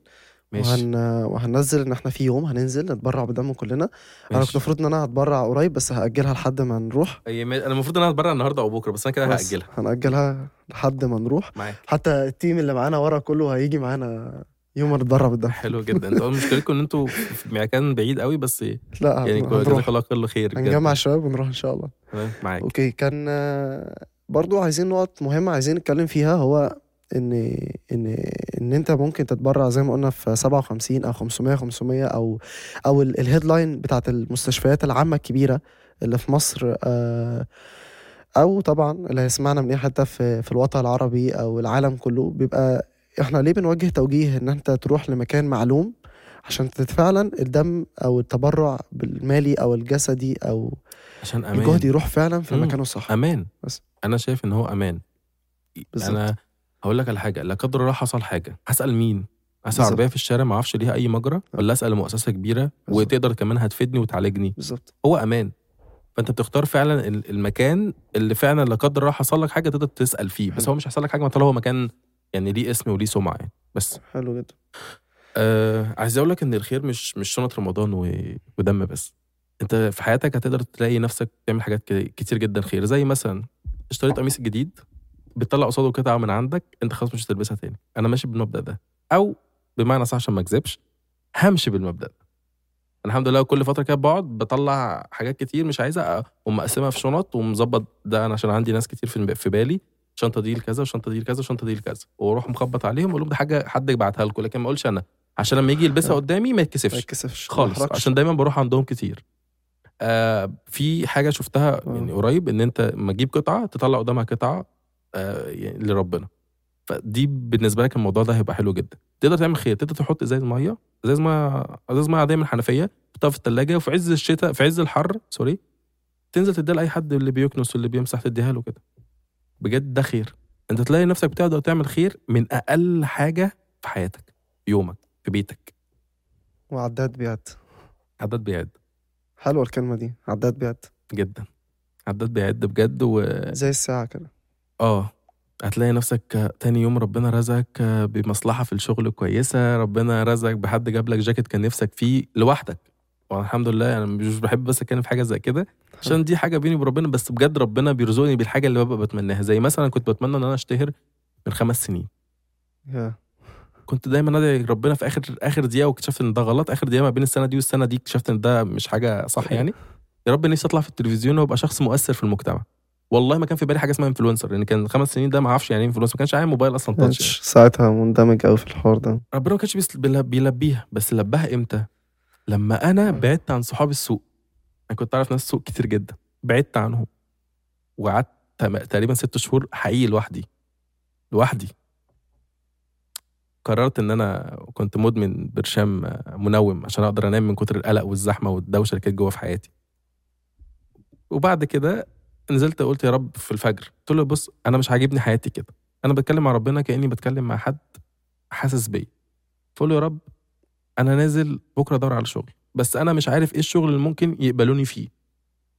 ماشي. وهن... وهننزل إن إحنا في يوم هننزل نتبرع بدم كلنا. أنا كنت ماشي. المفروض إن أنا هتبرع قريب بس هأجلها لحد ما نروح. أنا المفروض إن أنا اتبرع النهارده أو بكرة بس أنا كده هأجلها. هنأجلها لحد ما نروح. معاك. حتى ال team اللي معانا ورا كله هيجي معانا يوم ما نتبرع بالدم حلو جدا. أنتوا [LAUGHS] مشكلتكم إن أنتوا في مكان بعيد قوي بس لا يعني. جزاك الله كل خير. هنجمع الشباب ونروح إن شاء الله. تمام معاك. okay كان برضو عايزين نقط مهمة عايزين نتكلم فيها هو إن إن إن أنت ممكن تتبرع زي ما قلنا في 57 أو 500 500 أو أو ال- ال headline بتاعت المستشفيات العامة الكبيرة اللي في مصر آه، أو طبعا اللي هيسمعنا من اي حتة في في الوطن العربي أو العالم كله بيبقى إحنا ليه بنوجه توجيه إن أنت تروح لمكان معلوم عشان فعلا الدم أو التبرع بالمالي أو الجسدي أو عشان أمان الجهد يروح فعلا في. مكانه الصح أمان بس. أنا شايف إن هو أمان بالظبط. أنا هقول لك على حاجة لا قدر الله حصل حاجة. هسأل مين؟ اسال بالظبط. عربية في الشارع ما أعرفش ليها أي مجرى ولا أسأل مؤسسة كبيرة بالظبط. وتقدر كمان هتفيدني وتعالجني. بالظبط. هو أمان. فأنت بتختار فعلا ال- المكان اللي فعلا لا قدر الله حصل لك حاجة تقدر تسأل فيه. بس حلو. هو مش هيحصل لك حاجة طالما هو مكان يعني ليه اسم وليه سمعة يعني. بس. حلو جدا. آه عايز أقول لك إن الخير مش مش سنه رمضان و... ودم بس. أنت في حياتك هتقدر تلاقي نفسك تعمل حاجات ك- كتير جدا خير. زي مثلا اشتريت قميص جديد. بتطلع قصاده قطعه من عندك انت خلاص مش هتلبسها تاني. أنا ماشي بالمبدأ ده. أو بمعنى صح عشان ما اكذبش همشي بالمبدأ ده. أنا الحمد لله كل فترة كده بقعد بطلع حاجات كتير مش عايزها ومقسمها في شنط ومظبط ده. أنا عشان عندي ناس كتير في في بالي. الشنطه دي لكذا والشنطه دي لكذا والشنطه دي لكذا. وأروح مخبط عليهم وأقول لهم ده حاجة حد بعتها لكم. لكن ما أقولش أنا. عشان لما يجي يلبسها قدامي ما ما يتكسفش. يتكسفش ما خالص. يحرجش. عشان دايما بروح عندهم كتير. آه في حاجة شفتها آه. يعني قريب إن أنت لما تجيب قطعة تطلع قدامها قطعة آه لربنا. فدي بالنسبة لك الموضوع ده هيبقى حلو جدا. تقدر تعمل خير تقدر تحط إزاز مية إزاز مية إزاز مية عادية من الحنفية تحطها في الثلاجه وفي عز الشتاء في عز الحر سوري تنزل تديها لأي حد اللي بيكنس واللي بيمسح تديها له كده. بجد ده خير. أنت تلاقي نفسك بتقدر تعمل خير من أقل حاجة في حياتك في يومك في بيتك. وعداد بيعد. عدد بيعد. حلوة الكلمة دي عداد بيعد. جدا. عداد بيعد بجد و زي الساعة كده. آه هتلاقي نفسك تاني يوم ربنا رزقك بمصلحة في الشغل كويسة ربنا رزقك بحد جاب لك جاكيت كان نفسك فيه لوحدك. والحمد لله أنا مش بحب بس أتكلم في حاجة زي كده عشان دي حاجة بيني وبين ربنا بس بجد ربنا بيرزقني بالحاجة اللي ببقى بتمناها. زي مثلا كنت بتمنى إن أنا أشتهر من خمس سنين. كنت دايما أدعي ربنا في آخر آخر دقيقة واكتشفت إن ده غلط. آخر دقيقة ما بين السنة دي والسنة دي اكتشفت إن ده مش حاجة صح يعني. يا رب نفسي أطلع في التلفزيون وأبقى شخص مؤثر في المجتمع. والله ما كان في بالي حاجة اسمها influencer لأن كان خمس سنين ده ما أعرفش يعني إيه influencer ما كانش معايا موبايل أصلا touch يعني. ساعتها مندمج قوي في الحوار ده. ربنا ما كانش بيلبيها. بس لباها إمتى؟ لما أنا بعدت عن صحاب السوق. أنا كنت أعرف ناس سوق كتير جدا. بعدت عنهم. وقعدت تقريبا ست شهور حقيقي لوحدي. لوحدي. قررت إن أنا كنت مدمن برشام منوم عشان أقدر أنام من كتر القلق والزحمة والدوشة اللي كانت جوه في حياتي. وبعد كده نزلت قلت يا رب في الفجر. قلت له بص أنا مش عاجبني حياتي كده. أنا بتكلم مع ربنا كأني بتكلم مع حد حاسس بيا. فقول له يا رب أنا نازل بكرة أدور على شغل بس أنا مش عارف إيه الشغل اللي ممكن يقبلوني فيه.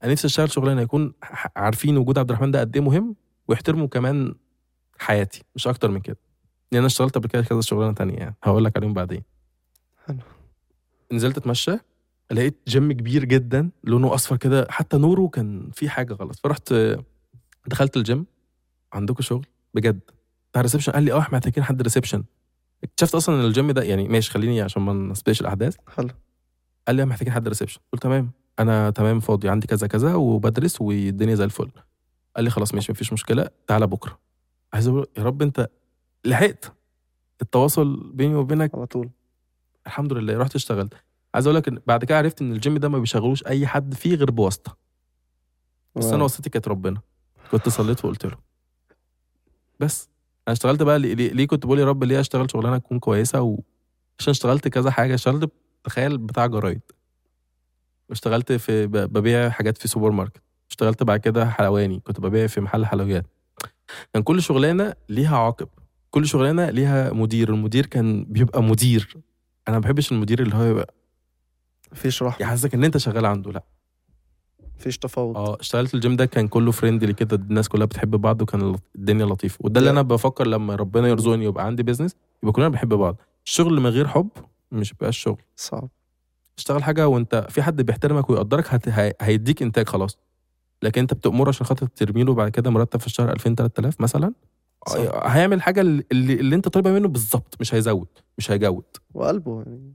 أنا نفسي أشتغل شغلانة يكون عارفين وجود عبد الرحمن ده قد إيه مهم ويحترموا كمان حياتي مش أكتر من كده. لأن أنا اشتغلت قبل كده كذا شغلانة تانية يعني. هقول لك عليهم بعدين. حلو. نزلت أتمشى. لقيت جيم كبير جدا لونه أصفر كده حتى نوره كان فيه حاجة غلط. فرحت دخلت الجيم عندكم شغل؟ بجد. بتاع ال reception قال لي آه إحنا محتاجين حد reception اكتشفت أصلا إن الجيم ده يعني ماشي خليني عشان ما نسبقش الأحداث. حلو. قال لي محتاجين حد reception قلت تمام. أنا تمام فاضي عندي كذا كذا وبدرس والدنيا زي الفل. قال لي خلاص ماشي مفيش مشكلة تعالى بكرة. عايز أقول يا رب أنت لحقت التواصل بيني وبينك. على طول. الحمد لله رحت اشتغلت. عايز أقول لك بعد كده عرفت إن الجيم ده ما بيشغلوش أي حد فيه غير بواسطة. بس أنا. واسطتي كانت ربنا. كنت صليت وقلت له. بس. أنا اشتغلت بقى ليه, ليه كنت بقول يا رب ليه أشتغل شغلانة تكون كويسة و... عشان اشتغلت كذا حاجة. اشتغلت تخيل بتاع جرايد. اشتغلت في ببيع حاجات في سوبر ماركت. اشتغلت بعد كده حلواني. كنت ببيع في محل حلويات. كان كل شغلانة ليها عاقب. كل شغلانة ليها مدير. المدير كان بيبقى مدير. أنا ما بحبش المدير اللي هو يبقى مفيش رحمه يحسسك إن أنت شغال عنده لأ. مفيش تفاوض. آه اشتغلت الجيم ده كان كله friendly كده الناس كلها بتحب بعض وكان الدنيا لطيفة. وده اللي. أنا بفكر لما ربنا يرزقني يبقى عندي business يبقى كلنا بنحب بعض. الشغل من غير حب مش بيبقى الشغل. صعب. اشتغل حاجة وأنت في حد بيحترمك ويقدرك هت... هي- هيديك إنتاج خلاص. لكن أنت بتأمره عشان خاطر ترمي له بعد كده مرتب في الشهر 2000 3000 مثلا؟ صح. هيعمل حاجة اللي, اللي أنت طالبها منه بالظبط مش هيزود مش هيجود. وقلبه يعني.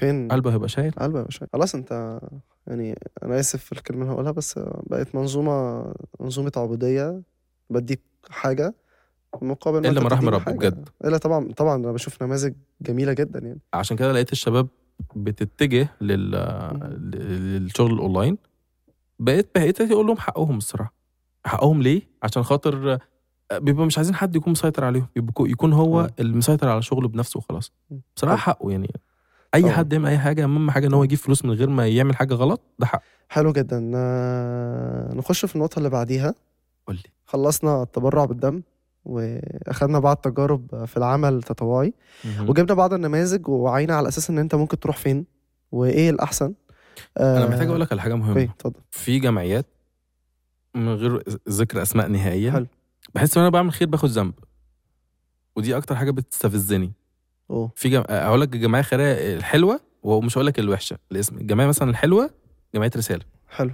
فين؟ قلبه هيبقى شايل؟ قلبه يا باشا خلاص انت يعني أنا آسف في الكلمة اللي هقولها بس بقت منظومة منظومة عبودية. بديك حاجة مقابل أنت ما رحم حاجة. بجد. إلا طبعا طبعا أنا بشوف نماذج جميلة جدا يعني. عشان كده لقيت الشباب بتتجه لل... للشغل الأونلاين. بقيت بقيت أقول لهم حقهم الصراحة. حقهم ليه؟ عشان خاطر بيبقى مش عايزين حد يكون مسيطر عليهم. يكون هو آه. المسيطر على شغله بنفسه وخلاص. بصراحة. حقه يعني. أي طبعا. حد يعمل أي حاجة اهم حاجة إن هو يجيب فلوس من غير ما يعمل حاجة غلط ده حق. حلو جدا. آه، نخش في النقطة اللي بعديها. قول لي. خلصنا التبرع بالدم واخدنا بعض تجارب في العمل التطوعي وجبنا بعض النماذج ووعينا على أساس إن أنت ممكن تروح فين وإيه الأحسن. أنا محتاج أقول لك على حاجة مهمة. أوكي اتفضل. في جمعيات من غير ذكر أسماء نهائيا حلو. بحس إن أنا بعمل خير باخد ذنب. ودي أكتر حاجة بتستفزني. أوه في جم... هقول لك الجمعيه الخيريه الحلوة ومش هقول لك الوحشة الاسم الجمعية مثلا الحلوة جمعية رسالة حلو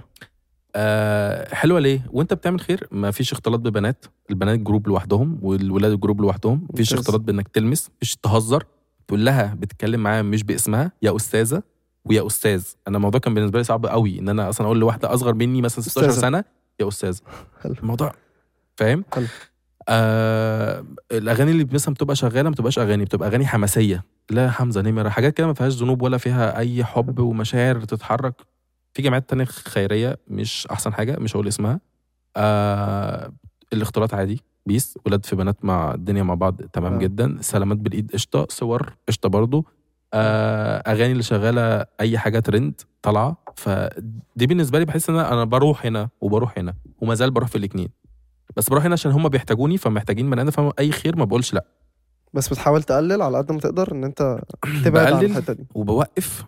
آه حلوة ليه وأنت بتعمل خير ما فيش اختلاط ببنات البنات group لوحدهم والولاد group لوحدهم مفيش. اختلاط بإنك تلمس مفيش تهزر تقول لها بتتكلم معاها مش باسمها يا أستاذة ويا أستاذ أنا الموضوع كان بالنسبة لي صعب قوي إن أنا أصلا أقول لواحدة أصغر مني مثلا 16 أستاذة. سنة يا أستاذ حلو. الموضوع فاهم حلو. آه الأغاني اللي مثلا بتبقى شغالة ما بتبقاش أغاني بتبقى أغاني حماسية. لا حمزة نمرة حاجات كده ما فيهاش ذنوب ولا فيها أي حب ومشاعر تتحرك. في جامعات تانية خيرية مش أحسن حاجة مش هقول اسمها. آه الاختلاط عادي بيس. ولاد في بنات مع الدنيا مع بعض تمام آه. جدا. سلامات بالإيد قشطة. صور قشطة برضو. آه أغاني اللي شغالة أي حاجة ترند طالعة. فدي بالنسبة لي بحس إن أنا أنا بروح هنا وبروح هنا وما زال بروح في الاثنين بس بروح هنا عشان هم بيحتاجوني فمحتاجين من أنا فاهم أي خير ما بقولش لأ بس بتحاول تقلل على قد ما تقدر إن أنت تبعد عن الحتة دي وبوقف.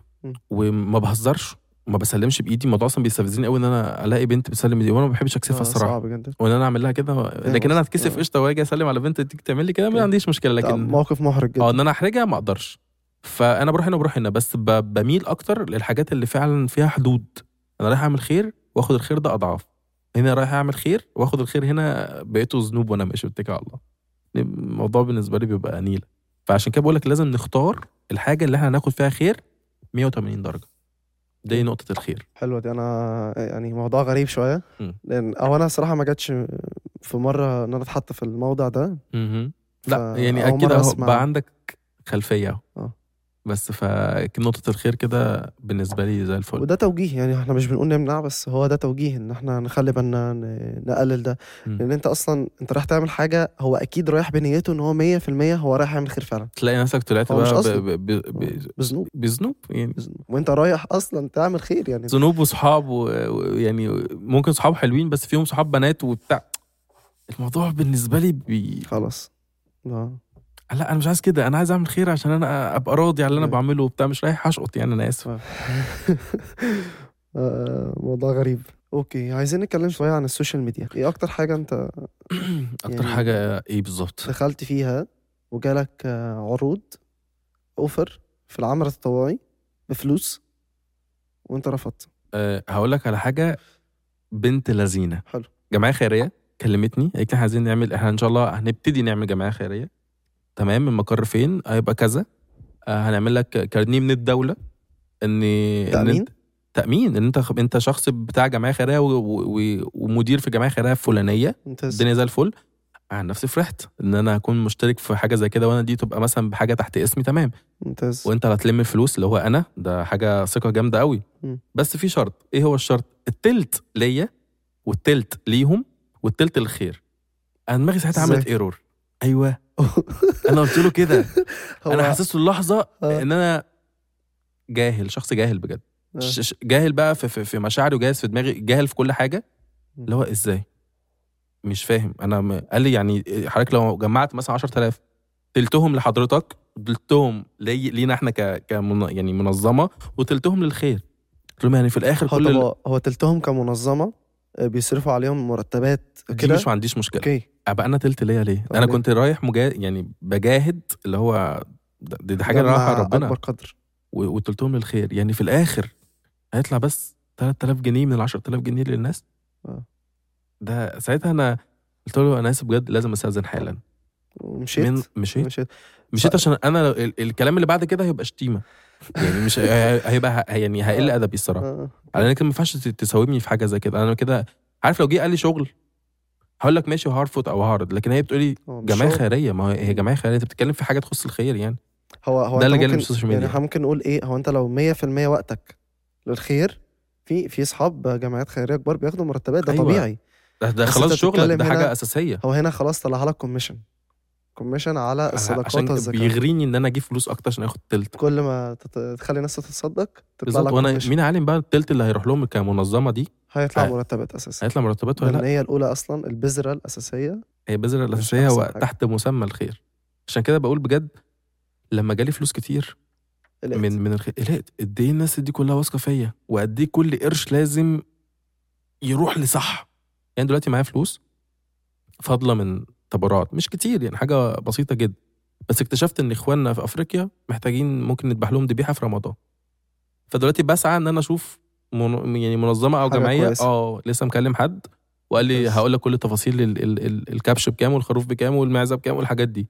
وما بهزرش وما بسلمش بإيدي الموضوع أصلا بيستفزني قوي إن أنا ألاقي بنت بتسلم بإيدي وأنا ما بحبش أكسفها آه، الصراحة صعب جدا وإن أنا أعمل لها كده لكن أنا. اتكسف آه. قشطة وأجي أسلم على بنت تيجي تعمل لي كده ما. عنديش مشكلة لكن موقف محرج جدا آه إن أنا أحرجها ما أقدرش فأنا بروح هنا وبروح هنا بس بميل أكتر للحاجات اللي فعلا فيها حدود أنا رايح أعمل خير وآخد الخير ده أضعاف هنا رايح أعمل خير وآخد الخير هنا بقيته ذنوب وأنا ماشي بتكل على الله. الموضوع بالنسبة لي بيبقى نيله فعشان كده بقول لك لازم نختار الحاجة اللي إحنا هناخد فيها خير 180 درجة. دي نقطة الخير. حلوة دي. أنا يعني موضوع غريب شوية. م. لأن أو أنا صراحة ما جاتش في مرة إن أنا أتحط في الموضع ده. مهم. لا يعني أكيد. بقى عندك خلفية آه. بس فنقطة الخير كده بالنسبة لي زي الفل. وده توجيه يعني إحنا مش بنقول نمنع بس هو ده توجيه إن إحنا نخلي بالنا نقلل ده. م. لأن أنت أصلا أنت رايح تعمل حاجة هو أكيد رايح بنيته إن هو 100% هو رايح يعمل خير فعلا. تلاقي نفسك طلعت بقى بذنوب. بذنوب يعني. بذنوب. وأنت رايح أصلا تعمل خير يعني. ذنوب وصحاب ويعني ممكن صحاب حلوين بس فيهم صحاب بنات وبتاع. الموضوع بالنسبة لي بي... خلاص. آه لا أنا مش عايز كده. أنا عايز أعمل خير عشان أنا أبقى راضي على اللي أنا أيوة. بعمله وبتاع. مش رايح اشقط يعني أنا آسف. [LAUGHS] آه، موضوع غريب. okay عايزين نتكلم شوية عن ال social media. إيه أكتر حاجة أنت [CLEARS THROAT] أكتر يعني- حاجة إيه بالظبط؟ دخلت فيها وجالك آه، عروض offer في العمل التطوعي بفلوس وأنت رفضت. أه هقول لك على حاجة. بنت لذينة. حلو. جمعية خيرية كلمتني قالت لي إحنا عايزين نعمل إحنا إن شاء الله هنبتدي نعمل جمعية خيرية. تمام المقر فين؟ هيبقى كذا. آه هنعمل لك كارنيه من الدولة ان تأمين؟ انت تأمين؟ إن أنت أنت شخص بتاع جمعية خيرية ومدير في جمعية خيرية فلانية. الدنيا زي الفل. عن نفسي فرحت إن أنا أكون مشترك في حاجة زي كده وأنا دي تبقى مثلا بحاجة تحت اسمي تمام. ممتاز. وأنت اللي هتلم الفلوس اللي هو أنا ده حاجة ثقة جامدة قوي مم. بس في شرط. إيه هو الشرط؟ التلت ليا والتلت ليهم والتلت للخير. أنا دماغي ساعتها؟ عملت ايرور أيوه. [LAUGHS] أنا قلت له كده. هو- أنا حسيت اللحظة آه. إن أنا جاهل شخص جاهل بجد. آه. جاهل بقى في, في, في مشاعري وجاهل في دماغي جاهل في كل حاجة. اللي هو إزاي؟ مش فاهم. أنا م... قال لي يعني حضرتك لو جمعت مثلا 10000 تلتهم لحضرتك تلتهم لي... لينا إحنا ك... كمن... يعني منظمة وتلتهم للخير. قلت لهم يعني في الآخر هو كل طب ال... هو- هو تلتهم كمنظمة آه، بيصرفوا عليهم مرتبات كده؟ مش ما عنديش مشكلة. أوكي. أبقى أنا تلت ليا ليه؟ أنا؟ كنت رايح مجا... يعني بجاهد اللي هو دي, دي حاجة رايحه ربنا. أكبر قدر. و- وتلتهم للخير. يعني في الآخر هيطلع بس 3000 جنيه من ال 10000 جنيه للناس؟ آه. ده ساعتها أنا قلت له أنا آسف بجد لازم أستأذن حالا. ومشيت من مشيت. مشيت. مشيت عشان أنا ال- الكلام اللي بعد كده هيبقى شتيمة. يعني مش [LAUGHS] هي- هيبقى يعني هيقل أدبي الصراحة. آه. أنا كده ما ينفعش تساومني في حاجة زي كده. أنا كده عارف لو جه قال لي شغل هقول لك ماشي وهرفض أو هعرض لكن هي بتقولي جمعيه. خيرية ما هي جمعيه خيرية أنت بتتكلم في حاجة تخص الخير يعني هو هو ده اللي من ال social يعني ميديا. إحنا ممكن نقول إيه هو أنت لو 100% وقتك للخير في في اصحاب جمعيات خيرية كبار بياخدوا مرتبات ده أيوة. طبيعي ده, ده خلاص شغلك ده حاجة أساسية هو هنا خلاص طلعها لك commission كوميشن على الصدقات عشان والزكاه بيغريني إن أنا أجيب فلوس أكتر عشان آخد تلت. كل ما تت- تخلي الناس تتصدق تطلع لك وأنا مين عالم بقى التلت اللي هيروح لهم كمنظمة دي؟ هيطلع ه- مرتبات أساسا. هيطلع مرتبات ولا لأن هي الأولى أصلا البذرة الأساسية. هي البذره الأساسية هو. تحت مسمى الخير. عشان كده بقول بجد لما جالي فلوس كتير الإت. من من الخير قلقت. قد إيه الناس دي كلها واثقة فيا وقد إيه كل قرش لازم يروح لصح. يعني دلوقتي معايا فلوس فاضلة من تبرعات مش كتير يعني حاجة بسيطة جدا بس اكتشفت إن إخواننا في أفريقيا محتاجين ممكن نذبح لهم ذبيحة في رمضان فدلوقتي بسعى إن أنا أشوف من يعني منظمة أو جمعية. آه لسه مكلم حد وقال لي. هقول لك كل تفاصيل ال ال ال الكبش بكام والخروف بكام والمعزة بكام والحاجات دي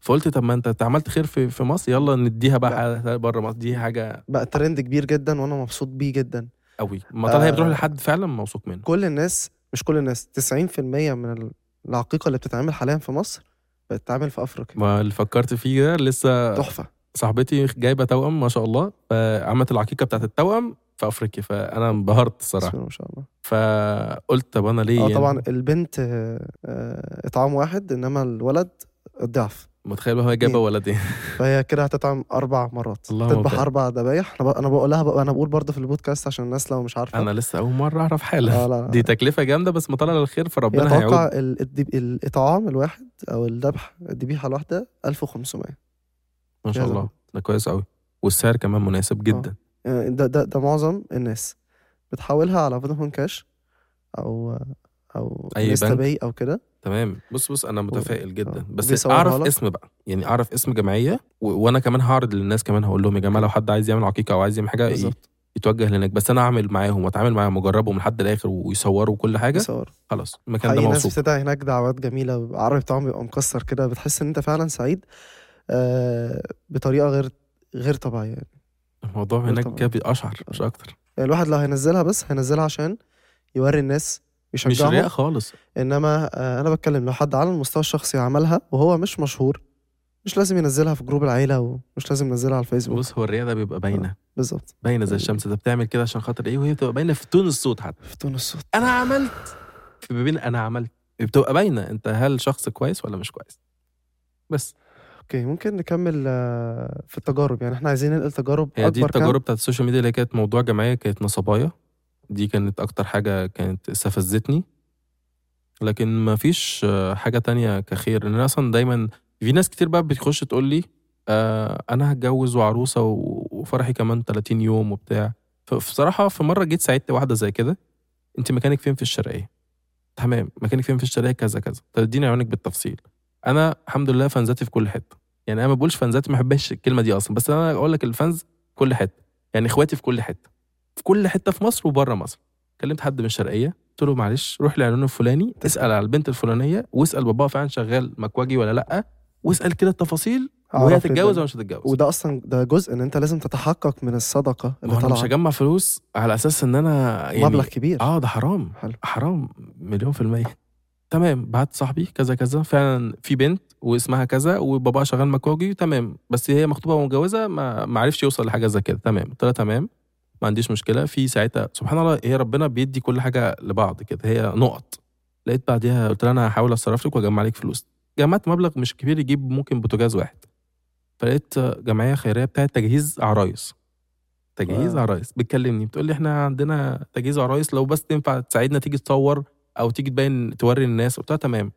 فقلت طب ما أنت عملت خير في في مصر يلا نديها بقى بره مصر دي حاجة بقى ترند كبير جدا وأنا مبسوط بيه جدا قوي ما طالما هي آه. بتروح لحد فعلا موثوق منه كل الناس مش كل الناس 90% من العقيقة اللي بتتعمل حاليا في مصر بتتعمل في أفريقيا. ما اللي فكرت فيه ده لسه تحفة. صاحبتي جايبة توأم ما شاء الله فعملت العقيقة بتاعت التوأم في أفريقيا فأنا انبهرت الصراحة. ما شاء الله. فقلت طب أنا ليه آه يعني؟ طبعا البنت آه، آه، إطعام واحد إنما الولد الضعف. متخيل هو جايبه اتنين. ولدين [LAUGHS] فهي كده هتطعم أربع مرات. اللهم تذبح. أربع ذبايح. أنا أنا بقولها بقى أنا بقول برضه في البودكاست عشان الناس لو مش عارفة. أنا لسه أول مرة أعرف حاله آه لا دي تكلفة جامدة بس مطلع للخير فربنا هيعود. ال- الدب- الإطعام الواحد أو الذبح الذبيحة الواحدة 1500 ما شاء الله. ده كويس قوي والسعر كمان مناسب جدا. يعني ده ده ده معظم الناس بتحولها على فودافون كاش أو أو انستا بنك. باي أو كده. تمام. بص بص أنا متفائل جدا. آه. بس أعرف لك. اسم بقى. يعني أعرف اسم جمعية و... وأنا كمان هعرض للناس كمان هقول لهم يا جماعة لو حد عايز يعمل عقيقة أو عايز يعمل حاجة. بالظبط. يتوجه هناك بس أنا اعمل معاهم وأتعامل معاهم وأجربهم لحد الآخر ويصوروا كل حاجة. بيصور خلاص المكان ده حقيقي ناس بتدعي هناك دعوات جميلة العربي بتاعهم بيبقى مكسر كده بتحس إن أنت فعلا سعيد آه بطريقة غير غير طبيعية يعني. الموضوع هناك. كده بيقشعر مش أكتر. يعني الواحد لو هينزلها بس هينزلها عشان يوري الناس مش رياء خالص. إنما آه أنا بتكلم لو حد على المستوى الشخصي عملها وهو مش مشهور مش لازم ينزلها في جروب العيلة ومش لازم ينزلها على الفيسبوك. بص هو الرياء ده بيبقى باينة. بالظبط. باينة زي الشمس. ده بتعمل كده عشان خاطر إيه؟ وهي بتبقى باينة في tone الصوت حتى. في tone الصوت. أنا عملت. في بين أنا عملت. بتبقى باينة. أنت هل شخص كويس ولا مش كويس؟ بس. أوكي ممكن نكمل آه، في التجارب. يعني إحنا عايزين ننقل تجارب هي دي التجارب بتاعت ال social media اللي كانت موضوع جمعيه كانت نصبايا. دي كانت أكتر حاجة كانت استفزتني. لكن ما فيش آه، حاجة تانية كخير. ان أنا أصلا دايما في ناس كتير بقى بتخش تقول لي آه أنا هتجوز وعروسة و- وفرحي كمان 30 يوم وبتاع. فبصراحه في مرة جيت ساعدت واحدة زي كده. أنت مكانك فين في الشرقية؟ تمام مكانك فين في الشرقية؟ كذا كذا. تديني عيونك بالتفصيل. أنا الحمد لله فانزاتي في كل حتة. يعني أنا ما بقولش فانزاتي ما بحبش الكلمة دي أصلا. بس أنا أقول لك الفانز في كل حتة. يعني إخواتي في كل حتة. في كل حتة في مصر وبره مصر. كلمت حد من الشرقية قلت له معلش روح للعنوان الفلاني اسأل على البنت الفلانية واسأل باباها فعلا شغال مكواجي ولا لأ واسأل كده التفاصيل وهي الدنيا. ولا مش هتتجوز. وده أصلا ده جزء إن أنت لازم تتحقق من الصدقة اللي أنا مش طالعه هجمع فلوس على أساس إن أنا يعني مبلغ كبير. آه ده حرام. حلو. حرام. مليون في المية. تمام. بعت صاحبي كذا كذا. فعلا في بنت واسمها كذا وباباها شغال مكواجي تمام. بس هي مخطوبة ومتجوزة ما ما عرفش يوصل لحاجة زي كده. تمام. قلت لها تمام. ما عنديش مشكلة. في ساعتها سبحان الله هي ربنا بيدي كل حاجة لبعض كده. هي نقط. لقيت بعديها قلت لها أنا هحاول اتصرف لك وأجمع لك فلوس. جمعت مبلغ مش كبير يجيب ممكن بوتاجاز واحد. فلقيت جمعية خيرية بتاعت تجهيز عرايس. تجهيز آه. عرايس. بتكلمني بتقول لي إحنا عندنا تجهيز عرايس لو بس تنفع تساعدنا تيجي تصور أو تيجي تبين توري الناس قلت لها تمام.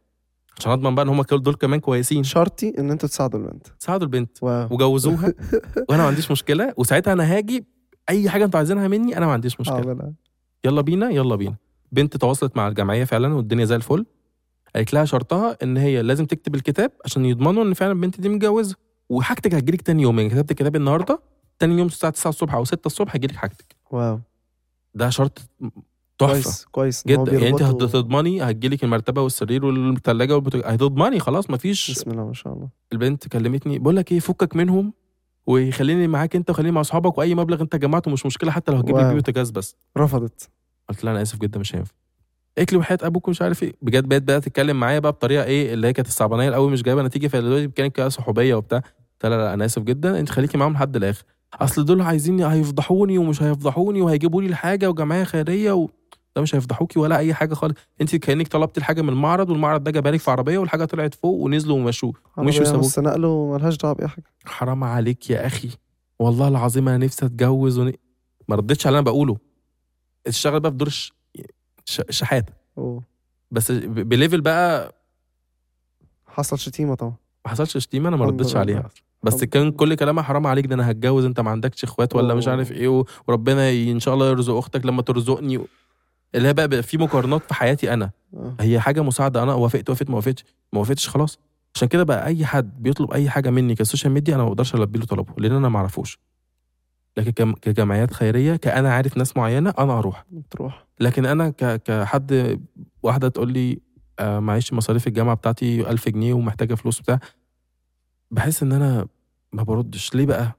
عشان أضمن بقى إن هم دول كمان كويسين. شرطي إن أنتوا تساعدوا البنت. ساعدوا البنت. واو. وجوزوها. [LAUGHS] وأنا ما عنديش مشكلة. وساعتها أنا هاجي أي حاجة أنتوا عايزينها مني أنا ما عنديش مشكلة. عاملها يلا بينا يلا بينا. بنت تواصلت مع الجمعية فعلا والدنيا زي الفل. قالت لها شرطها إن هي لازم تكتب الكتاب عشان يضمنوا إن فعلا البنت دي متجوزة. وحاجتك هتجيلك تاني يوم يعني كتبت الكتاب النهارده تاني يوم الساعة 9 الصبح أو 6 الصبح هيجيلك حاجتك. واو. ده شرط تحفة. كويس كويس. جدا. يعني أنت هتضمني هتجيلك المرتبة والسرير والثلاجه هتضمني خلاص مفيش بسم الله ما شاء الله. البنت كلمتني بقول لك إيه فكك منهم. وخليني معاك انت وخليني مع اصحابك واي مبلغ انت جمعته مش مشكلة حتى لو هتجيب لي واو. بيه بوتاجاز بس. رفضت. قلت لها أنا آسف جدا مش هينفع. قالت لي وحياة أبوك مش عارف إيه. بجد بقت بقى تتكلم معايا بقى بطريقة إيه اللي هي كانت الصعبانية الأول مش جايبة نتيجة فدلوقتي كانت كده صحوبية وبتاع. قلت لها لا أنا آسف جدا انت خليكي معاهم لحد الآخر. أصل دول عايزين هيفضحوني ومش هيفضحوني وهيجيبوا لي الحاجة وجمعية خيرية و... ده مش هيفضحوكي ولا أي حاجة خالص انت كأنك طلبت الحاجة من المعرض والمعرض ده جابها لك في عربية والحاجة طلعت فوق ونزلوا ومشوا ومشوا سابوك بس نقله ملهاش دعوة بأي حاجة حرام عليك يا أخي والله العظيم أنا نفسي أتجوز ون... ما ردتش على اللي أنا بقوله اشتغل بقى في دور الش... ش... شحاتة. بس بليفل بقى حصل شتيمه طبعا ما حصلش شتيمه أنا ما ردتش. عليها بس الحمد كان. كل كلامها حرام عليك ده أنا هتجوز أنت ما عندكش إخوات ولا مش. عارف إيه وربنا إن شاء الله يرزق أختك لما ترزقني. اللي هي بقى, في مقارنات في حياتي أنا. آه. هي حاجة مساعدة أنا وافقت وافقت ما وافقتش ما وافقتش خلاص. عشان كده بقى أي حد بيطلب أي حاجة مني ك social media أنا ما بقدرش ألبي له طلبه لأن أنا ما أعرفوش. لكن كجمعيات خيرية كأنا عارف ناس معينة أنا أروح. تروح لكن أنا. كحد واحدة تقول لي آه معيش مصاريف الجامعة بتاعتي 1000 جنيه ومحتاجة فلوس بتاع. بحس إن أنا ما بردش. ليه بقى؟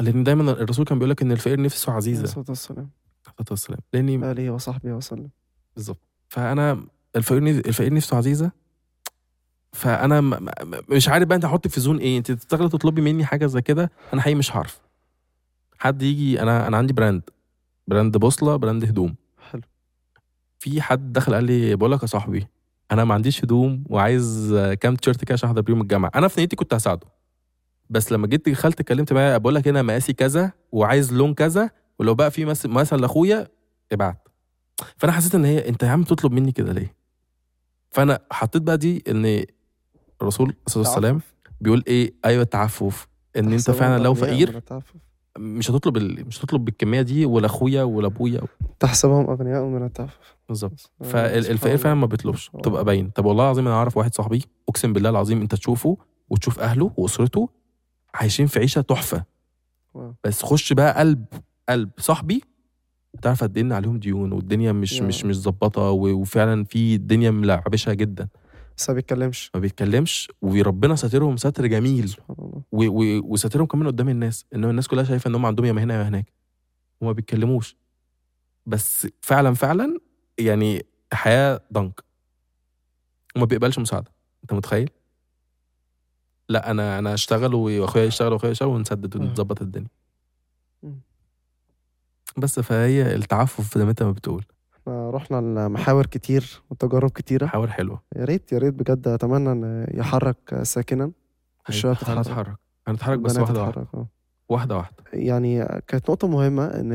لأن دايما الرسول كان بيقول لك إن الفقير نفسه عزيزة. الصلاة والسلام. عليه الصلاه والسلام وعلى آله وصحبه وسلم؟ بالظبط. فأنا الفقير الفقير نفسه عزيزه فأنا مش عارف بقى أنت هحطك في zone إيه. أنت تستغل تطلبي مني حاجة زي كده أنا حقيقي مش عارف حد يجي أنا أنا عندي brand. brand بوصلة brand هدوم. حلو. في حد دخل قال لي بقول لك يا صاحبي أنا ما عنديش هدوم وعايز كام تيشيرت كده عشان أحضر بيهم الجامعة. أنا في نيتي كنت هساعده. بس لما جيت دخلت اتكلمت معاه بقول لك أنا مقاسي كذا وعايز لون كذا ولو بقى في مثلا لاخويا ابعت. فأنا حسيت إن هي أنت يا عم تطلب مني كده ليه؟ فأنا حطيت بقى دي إن الرسول عليه الصلاه والسلام بيقول إيه؟ أيوه التعفف. إن أنت فعلا لو فقير. مش هتطلب ال... مش هتطلب بالكمية دي ولا أخويا ولا أبويا. تحسبهم أغنياء من التعفف. بالظبط. فالفقير فعلا الله. ما بيطلبش. بتبقى باين. طب والله العظيم أنا أعرف واحد صاحبي أقسم بالله العظيم أنت تشوفه وتشوف أهله وأسرته عايشين في عيشة تحفة. بس خش بقى قلب قلب صاحبي تعرف قد إيه عليهم ديون والدنيا مش يا. مش مش ظبطة وفعلا في الدنيا ملعبشها جدا. بس ما بيتكلمش. ما بيتكلمش وربنا ساترهم ستر جميل وساترهم كمان قدام الناس ان الناس كلها شايفة إن هم عندهم ياما هنا ياما هناك. وما بيتكلموش. بس فعلا فعلا يعني حياة ضنك وما بيقبلش مساعدة. أنت متخيل؟ لا أنا أنا اشتغل وأخويا يشتغل وأخويا يشتغل ونسدد آه. ونظبط الدنيا. بس فهي التعفف زي ما انت ما بتقول. إحنا رحنا لمحاور كتير وتجارب كتيرة. حوار حلوة. يا ريت يا ريت بجد أتمنى إن يحرك ساكنا. الشباب تتحرك هنتحرك هنتحرك بس واحدة تتحرك آه. واحدة واحدة. يعني كانت نقطة مهمة إن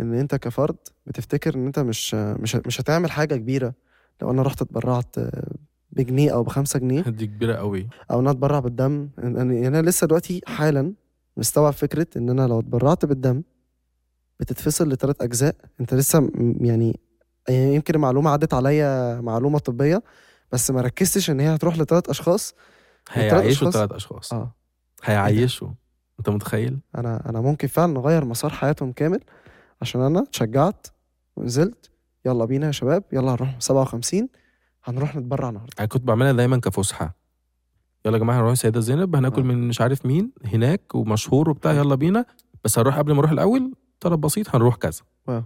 إن أنت كفرد بتفتكر إن أنت مش مش مش هتعمل حاجة كبيرة. لو أنا رحت اتبرعت بجنيه أو بخمسة جنيه. [LAUGHS] دي كبيرة قوي أو أنا اتبرع بالدم. يعني أنا لسه دلوقتي حالا مستوعب فكرة إن أنا لو اتبرعت بالدم بتتفصل لثلاث أجزاء. أنت لسه يعني يعني يمكن المعلومة عدت عليا معلومة طبية بس ما ركزتش إن هي هتروح لثلاث أشخاص. والتلات هيعيشوا ثلاث أشخاص. آه. هيعيشوا. أنت متخيل؟ أنا أنا ممكن فعلا أغير مسار حياتهم كامل عشان أنا اتشجعت ونزلت. يلا بينا يا شباب. يلا هنروح 57 هنروح نتبرع النهارده. أنا كنت بعملها دايما كفسحة. يلا يا جماعة هنروح السيده زينب. هناكل آه. من مش عارف مين هناك ومشهور وبتاع. يلا بينا. بس هنروح قبل ما نروح الأول طلب بسيط هنروح كذا. آه.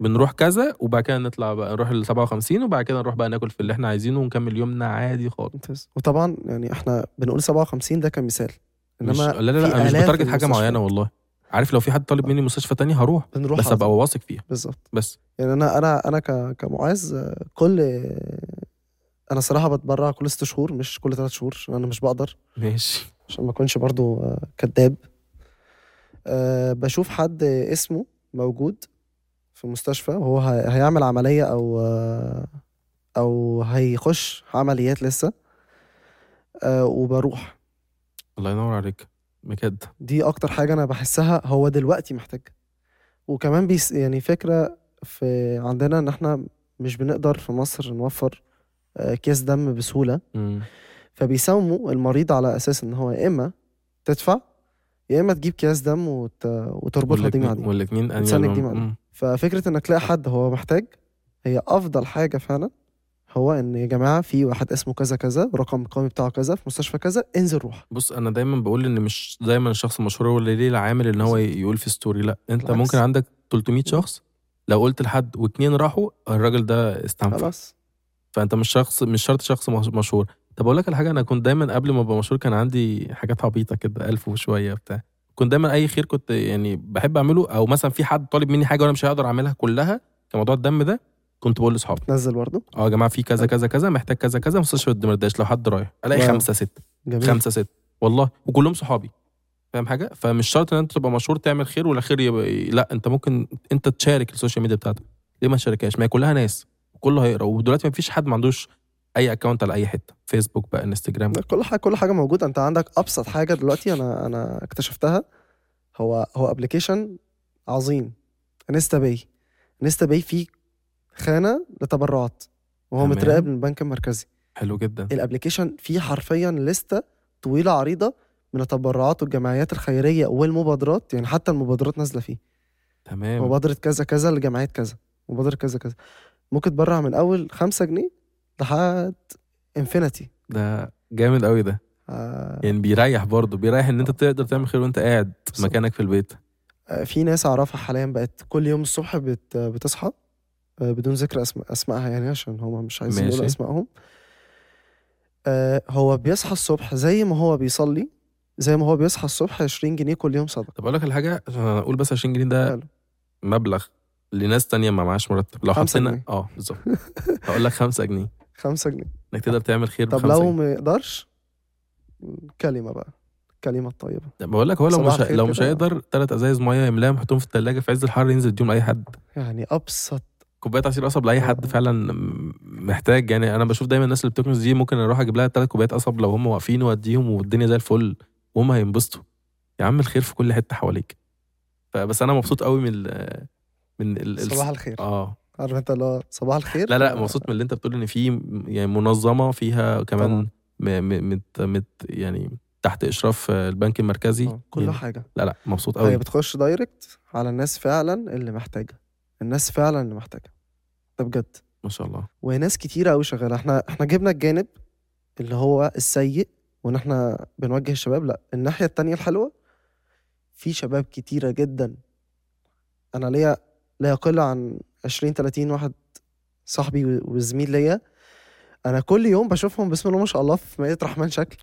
بنروح كذا وبعد كده نطلع بقى نروح ال 57 وبعد كده نروح بقى ناكل في اللي إحنا عايزينه ونكمل يومنا عادي خالص. وطبعا يعني إحنا بنقول 57 ده كمثال. مش انما لا لا لا أنا مش بتارجت حاجة. معينة والله. عارف لو في حد طالب مني مستشفى تانية هروح بنروح بس أبقى. واثق فيها. بالظبط. بس. يعني أنا أنا أنا ك- كمعاذ آه، كل أنا صراحة بتبرع كل ست شهور مش كل ثلاث شهور أنا مش بقدر. ماشي. عشان ما أكونش برضو آه، كذاب أه بشوف حد اسمه موجود في مستشفى وهو هي- هيعمل عملية أو آه، أو هيخش عمليات لسه أه وبروح. الله ينور عليك. بجد. دي أكتر حاجة أنا بحسها هو دلوقتي محتاج وكمان بيس يعني فكرة في عندنا إن إحنا مش بنقدر في مصر نوفر آه، أكياس دم بسهولة. مم. فبيساوموا المريض على أساس إن هو يا إما تدفع يا إما تجيب كياس دم وت... وتربطها دي مع دي. والاتنين تسلك أنيلهم. دي مع دي. ففكرة إنك تلاقي حد هو محتاج هي أفضل حاجة فعلا هو إن يا جماعة في واحد اسمه كذا كذا ورقم القومي بتاعه كذا في مستشفى كذا انزل روح. بص أنا دايما بقول إن مش دايما الشخص المشهور هو اللي ليه العامل إن هو يقول في ستوري لأ أنت بالعكس. ممكن عندك 300 شخص لو قلت لحد واتنين راحوا الراجل ده استنفع خلاص. فأنت مش شخص مش شرط شخص مش- مشهور. طب أقول لك على حاجة أنا كنت دايما قبل ما أبقى مشهور كان عندي حاجات عبيطة كده ألف وشوية بتاع. كنت دايما أي خير كنت يعني بحب أعمله أو مثلا في حد طالب مني حاجة وأنا مش هقدر أعملها كلها كموضوع الدم ده كنت بقول لأصحابي. نزل برضه؟ آه يا جماعة في كذا كذا كذا محتاج كذا كذا مستشفى الدمرداش لو حد رايح. ألاقي واو. خمسة ستة. جميل. خمسة ستة. والله. وكلهم صحابي. فاهم حاجة؟ فمش شرط إن أنت تبقى مشهور تعمل خير ولا خير يبقى لأ أنت ممكن أنت تشارك ال social media بتاعتك. ليه ما تشاركهاش؟ ما هي كلها ناس. كله هيقرأ. ودلوقتي ما فيش حد ما عندوش أي account على أي حتة. فيسبوك بقى انستجرام كل حاجة كل حاجة موجودة. أنت عندك أبسط حاجة دلوقتي أنا أنا اكتشفتها. هو هو application عظيم. InstaPay InstaPay فيه خانة لتبرعات وهو. متراقب من البنك المركزي. حلو جدا. ال application فيه حرفيا لستة طويلة عريضة من التبرعات والجمعيات الخيرية والمبادرات يعني حتى المبادرات نازلة فيه. تمام. مبادرة كذا كذا لجمعيات كذا. مبادرة كذا كذا. ممكن تبرع من أول خمسة جنيه لحد infinity ده جامد قوي ده. آه. يعني بيريح برضه بيريح إن أنت تقدر تعمل خير وأنت قاعد بالظبط. مكانك في البيت. آه، في ناس أعرفها حاليا بقت كل يوم الصبح بت بتصحى آه، بدون ذكر أسماء أسمائها يعني عشان هما مش عايزين. يقولوا أسمائهم آه، هو بيصحى الصبح زي ما هو بيصلي زي ما هو بيصحى الصبح 20 جنيه كل يوم صدقة. طب أقول لك على حاجة عشان أقول بس 20 جنيه ده حلو. مبلغ لناس تانية ما معاش مرتب. لو حطينا. آه بالظبط. هقول لك 5 جنيه. خمسة جنيه. إنك تقدر تعمل خير طب لو. ما يقدرش كلمة بقى الكلمة الطيبة بقول لك هو لو مش لو مش. هيقدر ثلاث أزايز مية يملاهم يحطهم في الثلاجه في عز الحر ينزل يديهم لأي حد. يعني أبسط. كوباية عصير قصب لأي حد آه. فعلا محتاج. يعني أنا بشوف دايما الناس اللي بتكنس دي ممكن أروح أجيب لها ثلاث كوبايات قصب لو هم واقفين واديهم والدنيا زي الفل وهم هينبسطوا. يا عم الخير في كل حتة حواليك. فبس أنا مبسوط قوي من ال من ال- صباح الخير. آه. عارف انت اللي هو صباح الخير؟ لا لا مبسوط من اللي انت بتقول إن في يعني منظمة فيها كمان طبعاً. م م مت مت يعني تحت إشراف البنك المركزي. آه، كل يعني حاجة. لا لا مبسوط هي قوي بتخش دايركت على الناس فعلا اللي محتاجة. الناس فعلا اللي محتاجة. ده بجد. ما شاء الله. وناس كتيرة قوي شغالة. إحنا إحنا جبنا الجانب اللي هو السيء وإن إحنا بنوجه الشباب. لا الناحية التانية الحلوة في شباب كتيرة جدا. أنا ليا لا يقل عن 20 30 واحد صاحبي وزميل ليا. أنا كل يوم بشوفهم بسم الله ما شاء الله في مائدة رحمن شكل.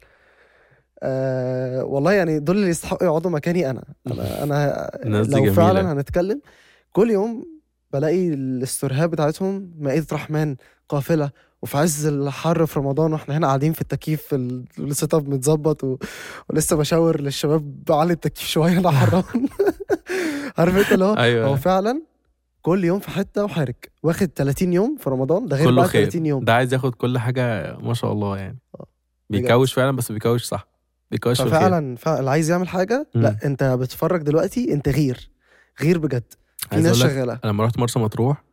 آه والله يعني دول اللي يستحقوا يقعدوا مكاني أنا. أنا [LAUGHS] أنا لو جميلة. فعلا هنتكلم كل يوم بلاقي الاستوريهات بتاعتهم مائدة رحمن قافلة وفي عز الحر في رمضان وإحنا هنا قاعدين في التكييف ال setup متظبط و... ولسه بشاور للشباب بعلي التكييف شوية أنا حران. [LAUGHS] عارف أنت اللي هو؟ هو أيوه فعلا كل يوم في حتة وحرك واخد 30 يوم في رمضان ده غير كله بقى خير. 30 يوم. ده عايز ياخد كل حاجة ما شاء الله يعني. آه. بيكوش فعلا بس بيكوش صح. بيكوش فعلا اللي عايز يعمل حاجة مم. لا انت بتتفرج دلوقتي انت غير. غير بجد. في ناس شغالة. أنا لما رحت مرسى مطروح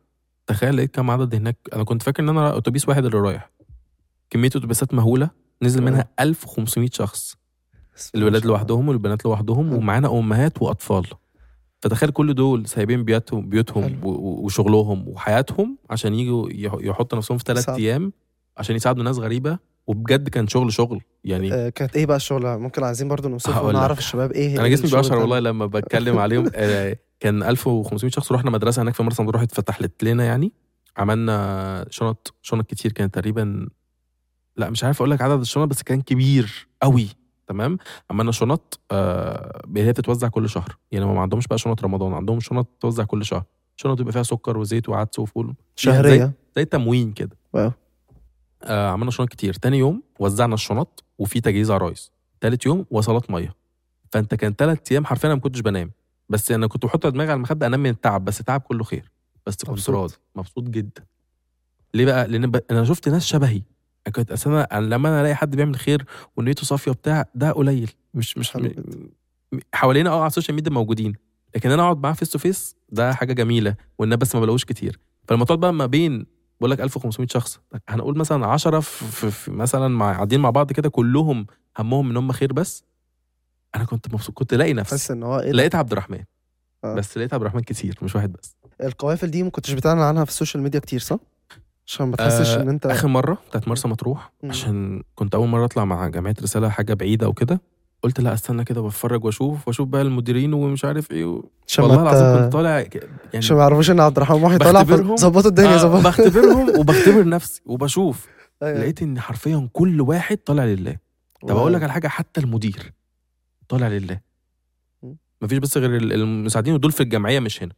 تخيل لقيت كام عدد هناك. أنا كنت فاكر إن أنا أتوبيس واحد اللي رايح. كمية أتوبيسات مهولة نزل منها 1500 شخص. الولاد لوحدهم والبنات لوحدهم حلو. ومعانا أمهات وأطفال. فتخيل كل دول سايبين بيوتهم بيوتهم وشغلهم وحياتهم عشان يجوا يح- يحطوا نفسهم في ثلاث. أيام عشان يساعدوا ناس غريبة وبجد كان شغل شغل يعني آه كانت إيه بقى الشغل ممكن عايزين برضو نوصفه. ونعرف الشباب إيه أنا جسمي بيقشعر. والله لما بتكلم عليهم [LAUGHS] آه، كان 1500 شخص رحنا مدرسة هناك في مرسى مطروح اتفتحت لنا يعني عملنا شنط شنط كتير كانت تقريبا لا مش عارف أقول لك عدد الشنط بس كان كبير قوي تمام؟ عملنا شنط آه هي بتتوزع كل شهر. يعني ما عندهمش بقى شنط رمضان عندهم شنط تتوزع كل شهر. شنط بيبقى فيها سكر وزيت وعدس وفول. شهرية. زي التموين كده. واو. آه عملنا شنط كتير. تاني يوم وزعنا الشنط وفي تجهيز عرايس تالت يوم وصلات مية. فأنت كان تلات أيام حرفيا أنا ما كنتش بنام. بس أنا كنت بحط دماغي على المخدة أنام من التعب. بس التعب كله خير. بس كنت مبسوط. راضي. مبسوط جدا. ليه بقى؟ لأن ب... أنا شفت ناس شبهي. أنا كنت اصل أنا لما أنا ألاقي حد بيعمل خير ونيته صافية بتاع ده قليل. مش مش حوالينا آه على ال social media موجودين لكن أنا أقعد معاه face to face ده حاجة جميلة والناس بس ما بلاقوش كتير. فلما تقعد بقى ما بين بقول لك 1500 شخص. هنقول مثلا 10 في, في, مثلا مع قاعدين مع بعض كده كلهم همهم إن هم خير بس؟ أنا كنت مبسوط كنت لاقي نفسي. إن هو ده؟ لقيت عبد الرحمن. آه. بس لقيت عبد الرحمن كتير مش واحد بس. القوافل دي ما كنتش بتعلن عنها في ال social media كتير صح؟ عشان ما تحسش آه، إن أنت آخر مرة بتاعت مرسى مطروح. عشان كنت أول مرة أطلع مع جمعية رسالة حاجة بعيدة وكده قلت لا استنى كده بتفرج وأشوف وأشوف بقى المديرين ومش عارف إيه و... والله العظيم كنت طالع يعني عشان ما يعرفوش إن عبد الرحمن محي طالع بختبرهم. ظبطوا الدنيا آه ظبطوا بختبرهم [LAUGHS] وبختبر نفسي وبشوف أيوة. لقيت إن حرفيا كل واحد طالع لله طب أقول لك على حاجة حتى المدير طالع لله. مفيش بس غير ال- المساعدين ودول في الجمعية مش هنا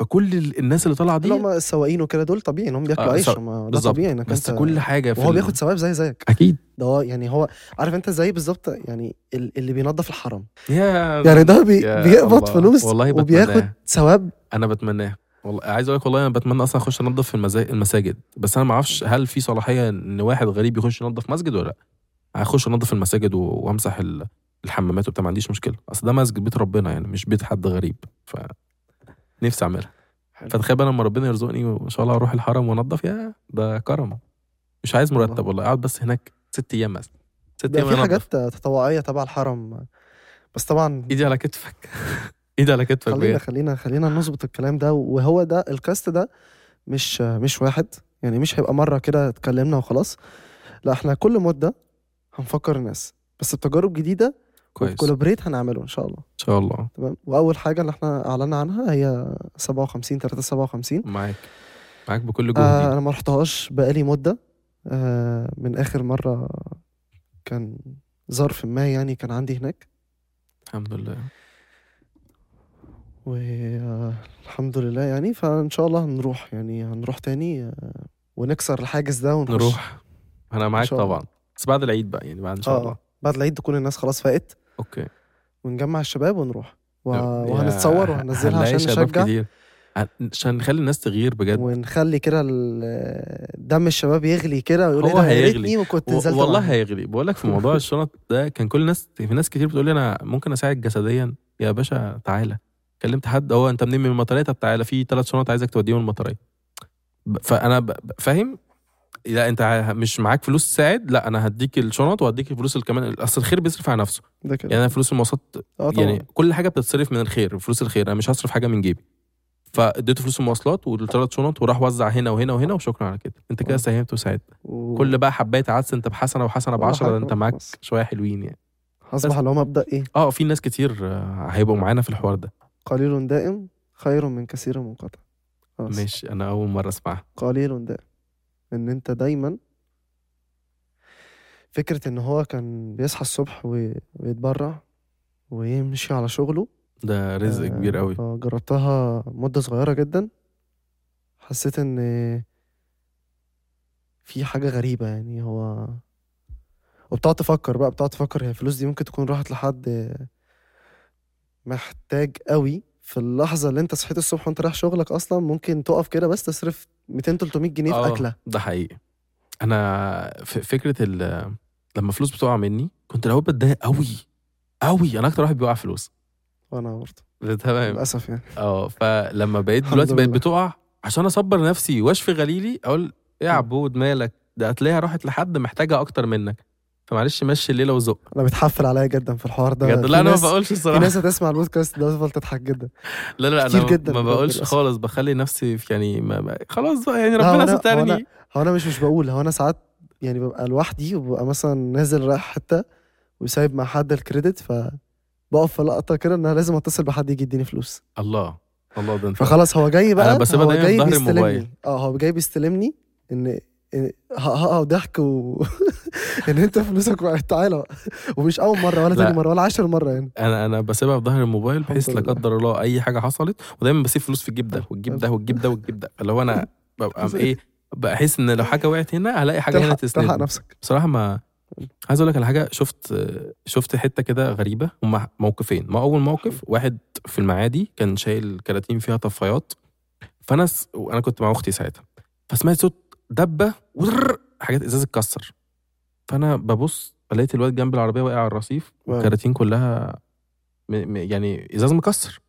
فكل ال- الناس اللي طالعة دي اللي هم السواقين وكده دول طبيعي إن هم بياكلوا آه، عيش هم ده. طبيعي إنك بس كل حاجة في وهو ال- بياخد ثواب زي زيك. أكيد. ده هو يعني هو عارف أنت زي بالظبط يعني ال- اللي بينظف الحرم. يا يعني ده بي بيقبض. فلوس والله وبياخد. ثواب. أنا بتمناه. والله عايز أقول لك والله أنا بتمنى أصلا أخش أنظف في المساجد. بس أنا ما أعرفش هل في صلاحية إن واحد غريب يخش ينظف مسجد ولا لأ. هخش أنظف المساجد وأمسح ال- الحمامات وبتاع ما عنديش مشكلة. أصل ده مسجد بيت ربنا يعني مش بيت حد غريب. ف نفسي أعملها. فتخيل بقى لما ربنا يرزقني وان شاء الله أروح الحرم وأنضف يا ده كرم مش عايز مرتب والله. أقعد بس هناك ست أيام مثلا ست أيام في. حاجات تطوعية تبع الحرم بس طبعا إيدي على كتفك [LAUGHS] إيدي على كتفك خلينا بجد. خلينا خلينا نظبط الكلام ده وهو ده الكاست ده مش مش واحد يعني مش هيبقى مرة كده اتكلمنا وخلاص لا إحنا كل مدة هنفكر الناس بس بتجارب جديدة كويس. ان كولابريت هنعمله إن شاء الله. شاء الله. تمام. وأول حاجة اللي إحنا اعلنا عنها هي 57 357 معاك. معاك بكل جهدي آه أنا ما رحتهاش بقالي مدة. آه من آخر مرة كان ظرف ما يعني كان عندي هناك. الحمد لله. والحمد لله يعني. فإن شاء الله هنروح يعني هنروح تاني آه، ونكسر الحاجز ده ونخش. نروح. أنا معاك. طبعا. بس بعد العيد بقى يعني بعد إن شاء آه. الله. آه. بعد العيد تكون الناس خلاص فاقت. أوكي. ونجمع الشباب ونروح. و... وهنتصور وهننزلها عشان نشجع. كتير. عشان نخلي الناس تغير بجد. ونخلي كده دم الشباب يغلي كده ويقول إيه هو هيغلي. وكنت نزلت والله معاهم. هيغلي. بقول لك في موضوع [LAUGHS] الشنط ده كان كل الناس في ناس كتير بتقول لي أنا ممكن أساعد جسديا. يا باشا تعالى. كلمت حد هو أنت منين؟ من المطرية؟ طب تعالى. في ثلاث شنط عايزك توديهم المطرية. فأنا فاهم؟ لا انت مش معاك فلوس تساعد لا أنا هديك الشنط وهديك الفلوس اللي كمان اصل الخير بيصرف على نفسه. ده كده. يعني أنا فلوس المواصلات طبعا. يعني كل حاجة بتتصرف من الخير فلوس الخير أنا مش هصرف حاجة من جيبي. فاديته فلوس المواصلات والثلاث شنط وراح وزع هنا وهنا وهنا وشكرا على كده. انت كده آه. ساهمت وساعدت. كل بقى حباية عدس انت بحسنة وحسنة حاجة ده انت بقى معاك. شوية حلوين يعني. اصبح اللي هو مبدا إيه؟ آه في ناس كتير آه، هيبقوا معانا في الحوار ده. قليل دائم خير من كثير منقطع. ماشي أنا أول مرة أسمعها. قليل دائم. إن أنت دايما فكرة إن هو كان بيصحى الصبح ويتبرع ويمشي على شغله. ده رزق آه، كبير قوي آه، جربتها مدة صغيرة جدا. حسيت إن في حاجة غريبة يعني هو وبتقعد تفكر بقى بتقعد تفكر هي الفلوس دي ممكن تكون راحت لحد محتاج قوي في اللحظة اللي انت صحيت الصبح وانت رايح شغلك أصلا ممكن تقف كده بس تصرف 200 300 جنيه في آه، أكلة. ده حقيقي. أنا فكرة ال لما فلوس بتقع مني كنت الأول بتضايق قوي قوي أنا أكتر واحد بيوقع فلوس. وأنا برضه. تمام. للأسف يعني. آه فلما بقيت دلوقتي بقيت. بتقع عشان أصبر نفسي وأشفي غليلي أقول إيه يا. عبود مالك؟ ده هتلاقيها راحت لحد محتاجها أكتر منك. فمعلش مشي الليلة وزق أنا بتحفل عليا جدا في الحوار ده. في لا أنا ما بقولش في الصراحة. ناس هتسمع البودكاست ده وتفضل تضحك جدا. لا لا أنا جدا. ما بقولش. خالص بخلي نفسي في يعني ما ما خلاص بقى يعني ربنا سترني هو أنا مش مش بقول هو أنا ساعات يعني ببقى لوحدي وببقى مثلا نازل رايح حتة وسايب مع حد الكريدت فبقف في لقطة كده ان أنا لازم اتصل بحد يجي يديني فلوس. الله. الله ده فخلاص هو جاي بقى أنا بسيبها دايماً في ظهر الموبايل. آه هو جاي بيستلمني إن ها وضحك و [LAUGHS] إن أنت فلوسك وقعت تعالى. ومش أول مرة ولا لا. تاني مرة ولا عشر مرة يعني. أنا أنا بسيبها في ظهر الموبايل بحيث لا. قدر الله أي حاجة حصلت ودايما بسيب فلوس في الجيب ده والجيب ده والجيب ده والجيب ده. اللي هو أنا ببقى [LAUGHS] إيه بحس إن لو حاجة وقعت هنا هلاقي حاجة هنا تلحق تلحق تسند نفسك. بصراحة ما عايز أقول لك على حاجة شفت شفت حتة كده غريبة هما موقفين. ما أول موقف واحد في المعادي كان شايل كراتين فيها طفايات. فأنا س... وأنا كنت مع أختي ساعتها. فسمعت صوت دبة حاجات إزاز اتكسر. فأنا ببص لقيت الواد جنب العربية واقع على الرصيف. والكراتين كلها م... م... يعني إزاز مكسر.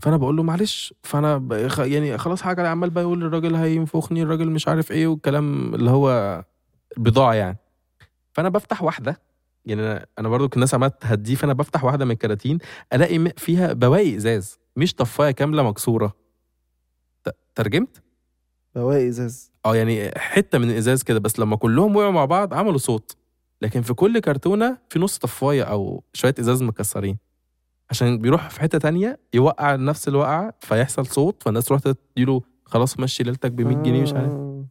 فأنا بقول له معلش فأنا ب... يعني خلاص حاجة على عمال بقى يقول الراجل هينفخني الراجل مش عارف إيه والكلام اللي هو البضاعه يعني. فأنا بفتح واحدة يعني أنا أنا برضو الناس عمالة تهديه فأنا بفتح واحدة من الكراتين ألاقي فيها بواقي إزاز مش طفاية كاملة مكسورة. ترجمت؟ بواقي إزاز. آه يعني حتة من الازاز كده بس لما كلهم وقعوا مع بعض عملوا صوت. لكن في كل كرتونة في نص طفاية أو شوية إزاز مكسرين. عشان بيروح في حتة تانية يوقع نفس الوقعه فيحصل صوت فالناس تروح تديله خلاص مشي ليلتك ب 100 جنيه مش عارف. آه.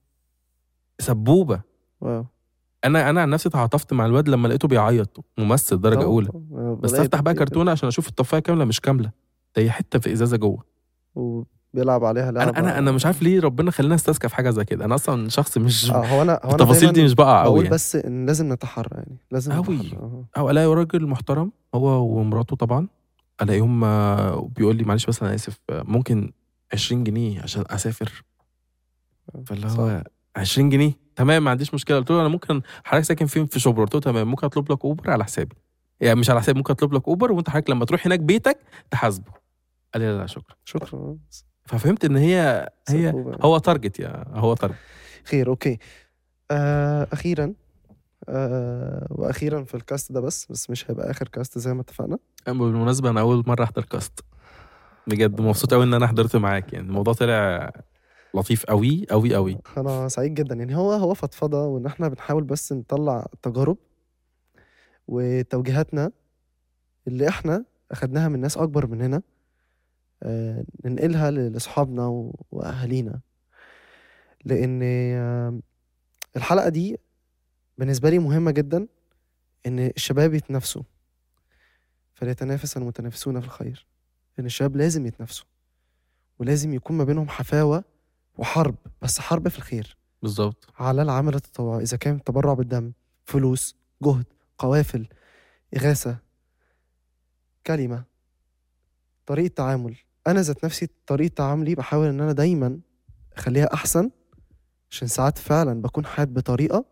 سبوبة. واو. أنا أنا عن نفسي تعاطفت مع الواد لما لقيته بيعيط ممثل درجة طبعاً، أولى. بس أفتح بقى كرتونة عشان أشوف الطفاية كاملة مش كاملة. ده هي حتة في إزازة جوه. وبيلعب عليها لعبة. أنا أنا أنا مش عارف ليه ربنا خلينا استذكى في حاجة زي كده. أنا أصلا شخص مش آه هو أنا هو أنا التفاصيل دي مش بقع قوي بقول يعني. بس إن لازم نتحرى يعني. لازم. نتحرى. آه. أو ألاقي راجل محترم هو ومراته طبعا. ألاقيهم آه، بيقول لي معلش بس أنا آسف آه، ممكن 20 جنيه عشان أسافر. فاللي. هو 20 جنيه؟ تمام ما عنديش مشكلة. قلت له أنا ممكن حضرتك ساكن فين؟ في شبرا. قلت له تمام ممكن أطلب لك أوبر؟ على حسابي. يعني مش على حسابي ممكن أطلب لك أوبر وأنت حضرتك لما تروح هناك بيتك تحاسبه. قال لي لا لا شكرا. شكرا. ففهمت إن هي هي سبوبة. هو target يا هو target خير أوكي. آه أخيرا آه وأخيرا في ال cast ده بس بس مش هيبقى آخر cast زي ما اتفقنا. بالمناسبة أنا أول مرة أحضر كاست بجد مبسوط قوي إن أنا حضرت معاك. يعني الموضوع طلع لطيف قوي قوي قوي أنا سعيد جدا. يعني هو هو فضفضة وإن إحنا بنحاول بس نطلع تجارب وتوجيهاتنا اللي إحنا أخدناها من ناس أكبر مننا. ننقلها ل- لأصحابنا وأهالينا. لأن آه الحلقة دي بالنسبة لي مهمة جدا إن الشباب يتنافسوا. فليتنافس المتنافسون في الخير. إن الشباب لازم يتنافسوا. ولازم يكون ما بينهم حفاوة وحرب بس حرب في الخير. بالظبط. على العمل التطوعي إذا كان تبرع بالدم فلوس جهد قوافل إغاثة كلمة طريقة تعامل أنا ذات نفسي طريقة تعاملي بحاول إن أنا دايما أخليها أحسن عشان ساعات فعلا بكون حاد بطريقة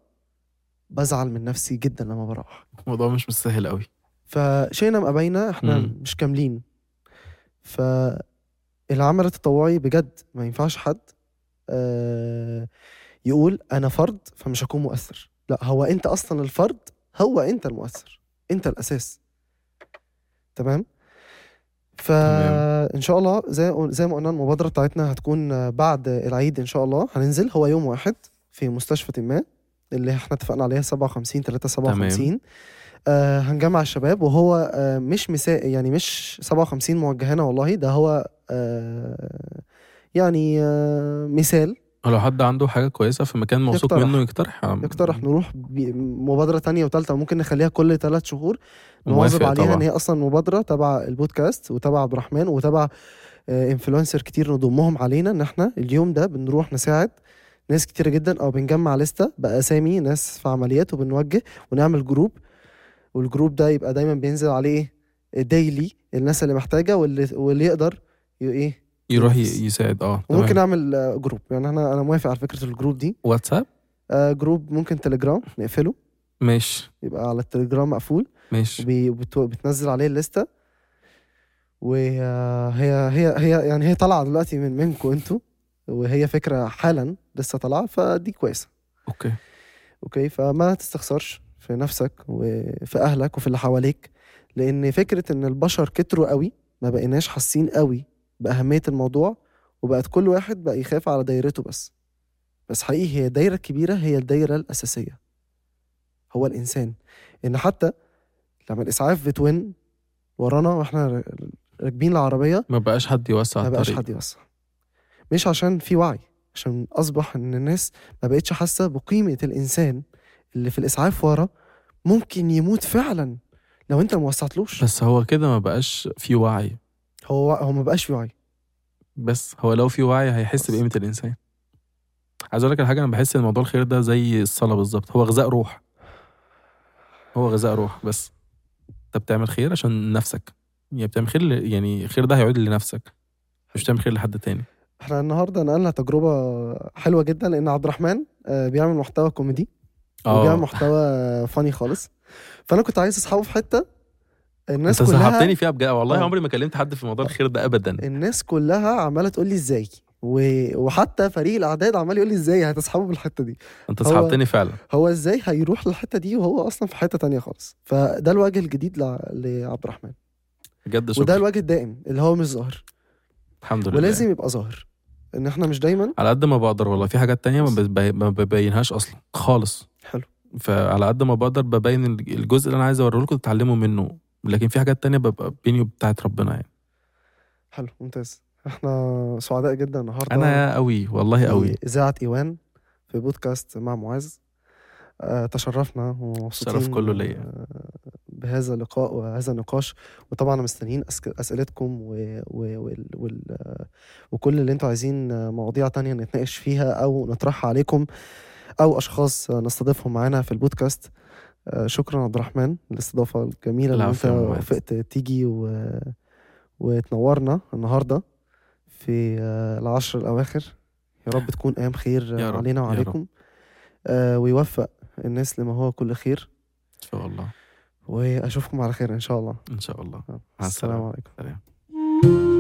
بزعل من نفسي جدا لما بروح الموضوع مش مستاهل قوي فشئنا ما أبينا إحنا مم. مش كاملين. فالعمل التطوعي بجد ما ينفعش حد آه، يقول أنا فرد فمش هكون مؤثر. لا هو أنت أصلا الفرد هو أنت المؤثر أنت الأساس. تمام؟ فإن شاء الله زي زي ما قلنا المبادرة بتاعتنا هتكون بعد العيد إن شاء الله. هننزل هو يوم واحد في مستشفى ما اللي إحنا اتفقنا عليها 57 3 57 آه هنجمع الشباب وهو آه مش مساء يعني مش 57 موجهانا والله ده هو آه يعني آه مثال لو حد عنده حاجة كويسة في مكان موثوق. منه يقترح يقترح نروح مبادرة تانية وتالتة ممكن نخليها كل ثلاث شهور نواظب عليها طبعا. ان هي أصلا مبادرة تبع البودكاست وتبع عبد الرحمن وتبع influencer كتير نضمهم علينا إن إحنا اليوم ده بنروح نساعد ناس كتيرة جدا أو بنجمع لستة بأسامي ناس في عمليات وبنوجه ونعمل group وال group ده يبقى دايما بينزل عليه daily الناس اللي محتاجة واللي واللي يقدر إيه يروح يساعد آه وممكن تمام. نعمل آه، group يعني أنا أنا موافق على فكرة ال group دي. واتساب؟ آه، group ممكن تليجرام نقفله. ماشي. يبقى على التليجرام مقفول. ماشي. وبي- وبت- بتنزل عليه الليستة. وهي هي هي يعني هي طالعة دلوقتي من منكم أنتوا. وهي فكرة حالا لسه طالعة فدي كويسة. okay. okay؟ فما تستخسرش في نفسك وفي أهلك وفي اللي حواليك. لأن فكرة إن البشر كتروا قوي ما بقيناش حاسين قوي. بأهمية الموضوع وبقت كل واحد بقى يخاف على دايرته بس. بس حقيقي هي الدايرة الكبيرة هي الدايرة الأساسية. هو الإنسان. إن حتى لما الإسعاف بتون ورانا وإحنا راكبين العربية ما بقاش حد يوسع ما بقاش حد يوسع. مش عشان في وعي عشان أصبح إن الناس ما بقتش حاسة بقيمة الإنسان اللي في الإسعاف ورا ممكن يموت فعلا لو أنت ما وسعتلوش. بس هو كده ما بقاش في وعي. هو هو ما بقاش في وعي. بس هو لو في وعي هيحس. بقيمة الإنسان. عايز أقول لك على حاجة أنا بحس إن موضوع الخير ده زي الصلاة بالظبط. هو غذاء روح. هو غذاء روح بس. أنت بتعمل خير عشان نفسك. يعني بتعمل خير يعني الخير ده هيعود لنفسك. مش بتعمل خير لحد تاني. إحنا النهارده نقلنا تجربة حلوة جدا لأن عبد الرحمن آه، بيعمل محتوى كوميدي وبيعمل محتوى فاني خالص. فأنا كنت عايز أصحابه في حتة الناس انت كلها سحبتني فيها بجد. والله آه. عمري ما كلمت حد في موضوع الخير ده ابدا. الناس كلها عمالة تقول لي إزاي و... وحتى فريق الأعداد عمال يقول لي إزاي هتسحبه بالحته دي. انت سحبتني فعلا. هو إزاي هيروح للحتة دي وهو أصلا في حتة تانية خالص. فده الوجه الجديد ل... لعبد الرحمن. بجد وده شكرا الوجه الدائم اللي هو مش ظاهر. الحمد لله. ولازم يبقى ظاهر. إن إحنا مش دايما. على قد ما بقدر والله. في حاجات تانية ما ببينهاش أصلا خالص. حلو. فعلى قد ما بقدر ببين الجزء اللي أنا عايز اوريه لكم تتعلموا منه. لكن في حاجات تانية ببقى بيني وبتاعت ربنا يعني. حلو ممتاز. إحنا سعداء جدا النهارده. أنا قوي والله قوي اذاعه إيوان في بودكاست مع معاذ. آه، تشرفنا ومبسوطين الشرف كله ليا. بهذا اللقاء وهذا النقاش. وطبعا مستنيين أسئلتكم و... و... وال... وال... وكل اللي أنتوا عايزين مواضيع تانية نتناقش فيها أو نطرحها عليكم أو أشخاص نستضيفهم معانا في البودكاست. شكرا عبد الرحمن. الاستضافة الجميلة اللي أنت. وافقت تيجي و... وتنورنا النهارده في آه، العشر الأواخر. يا رب تكون أيام خير يا آه، رب، علينا وعليكم. آه، ويوفق الناس لما هو كل خير. إن شاء الله. وأشوفكم على خير إن شاء الله. إن شاء الله. آه، مع السلام السلامة. عليكم. سلام.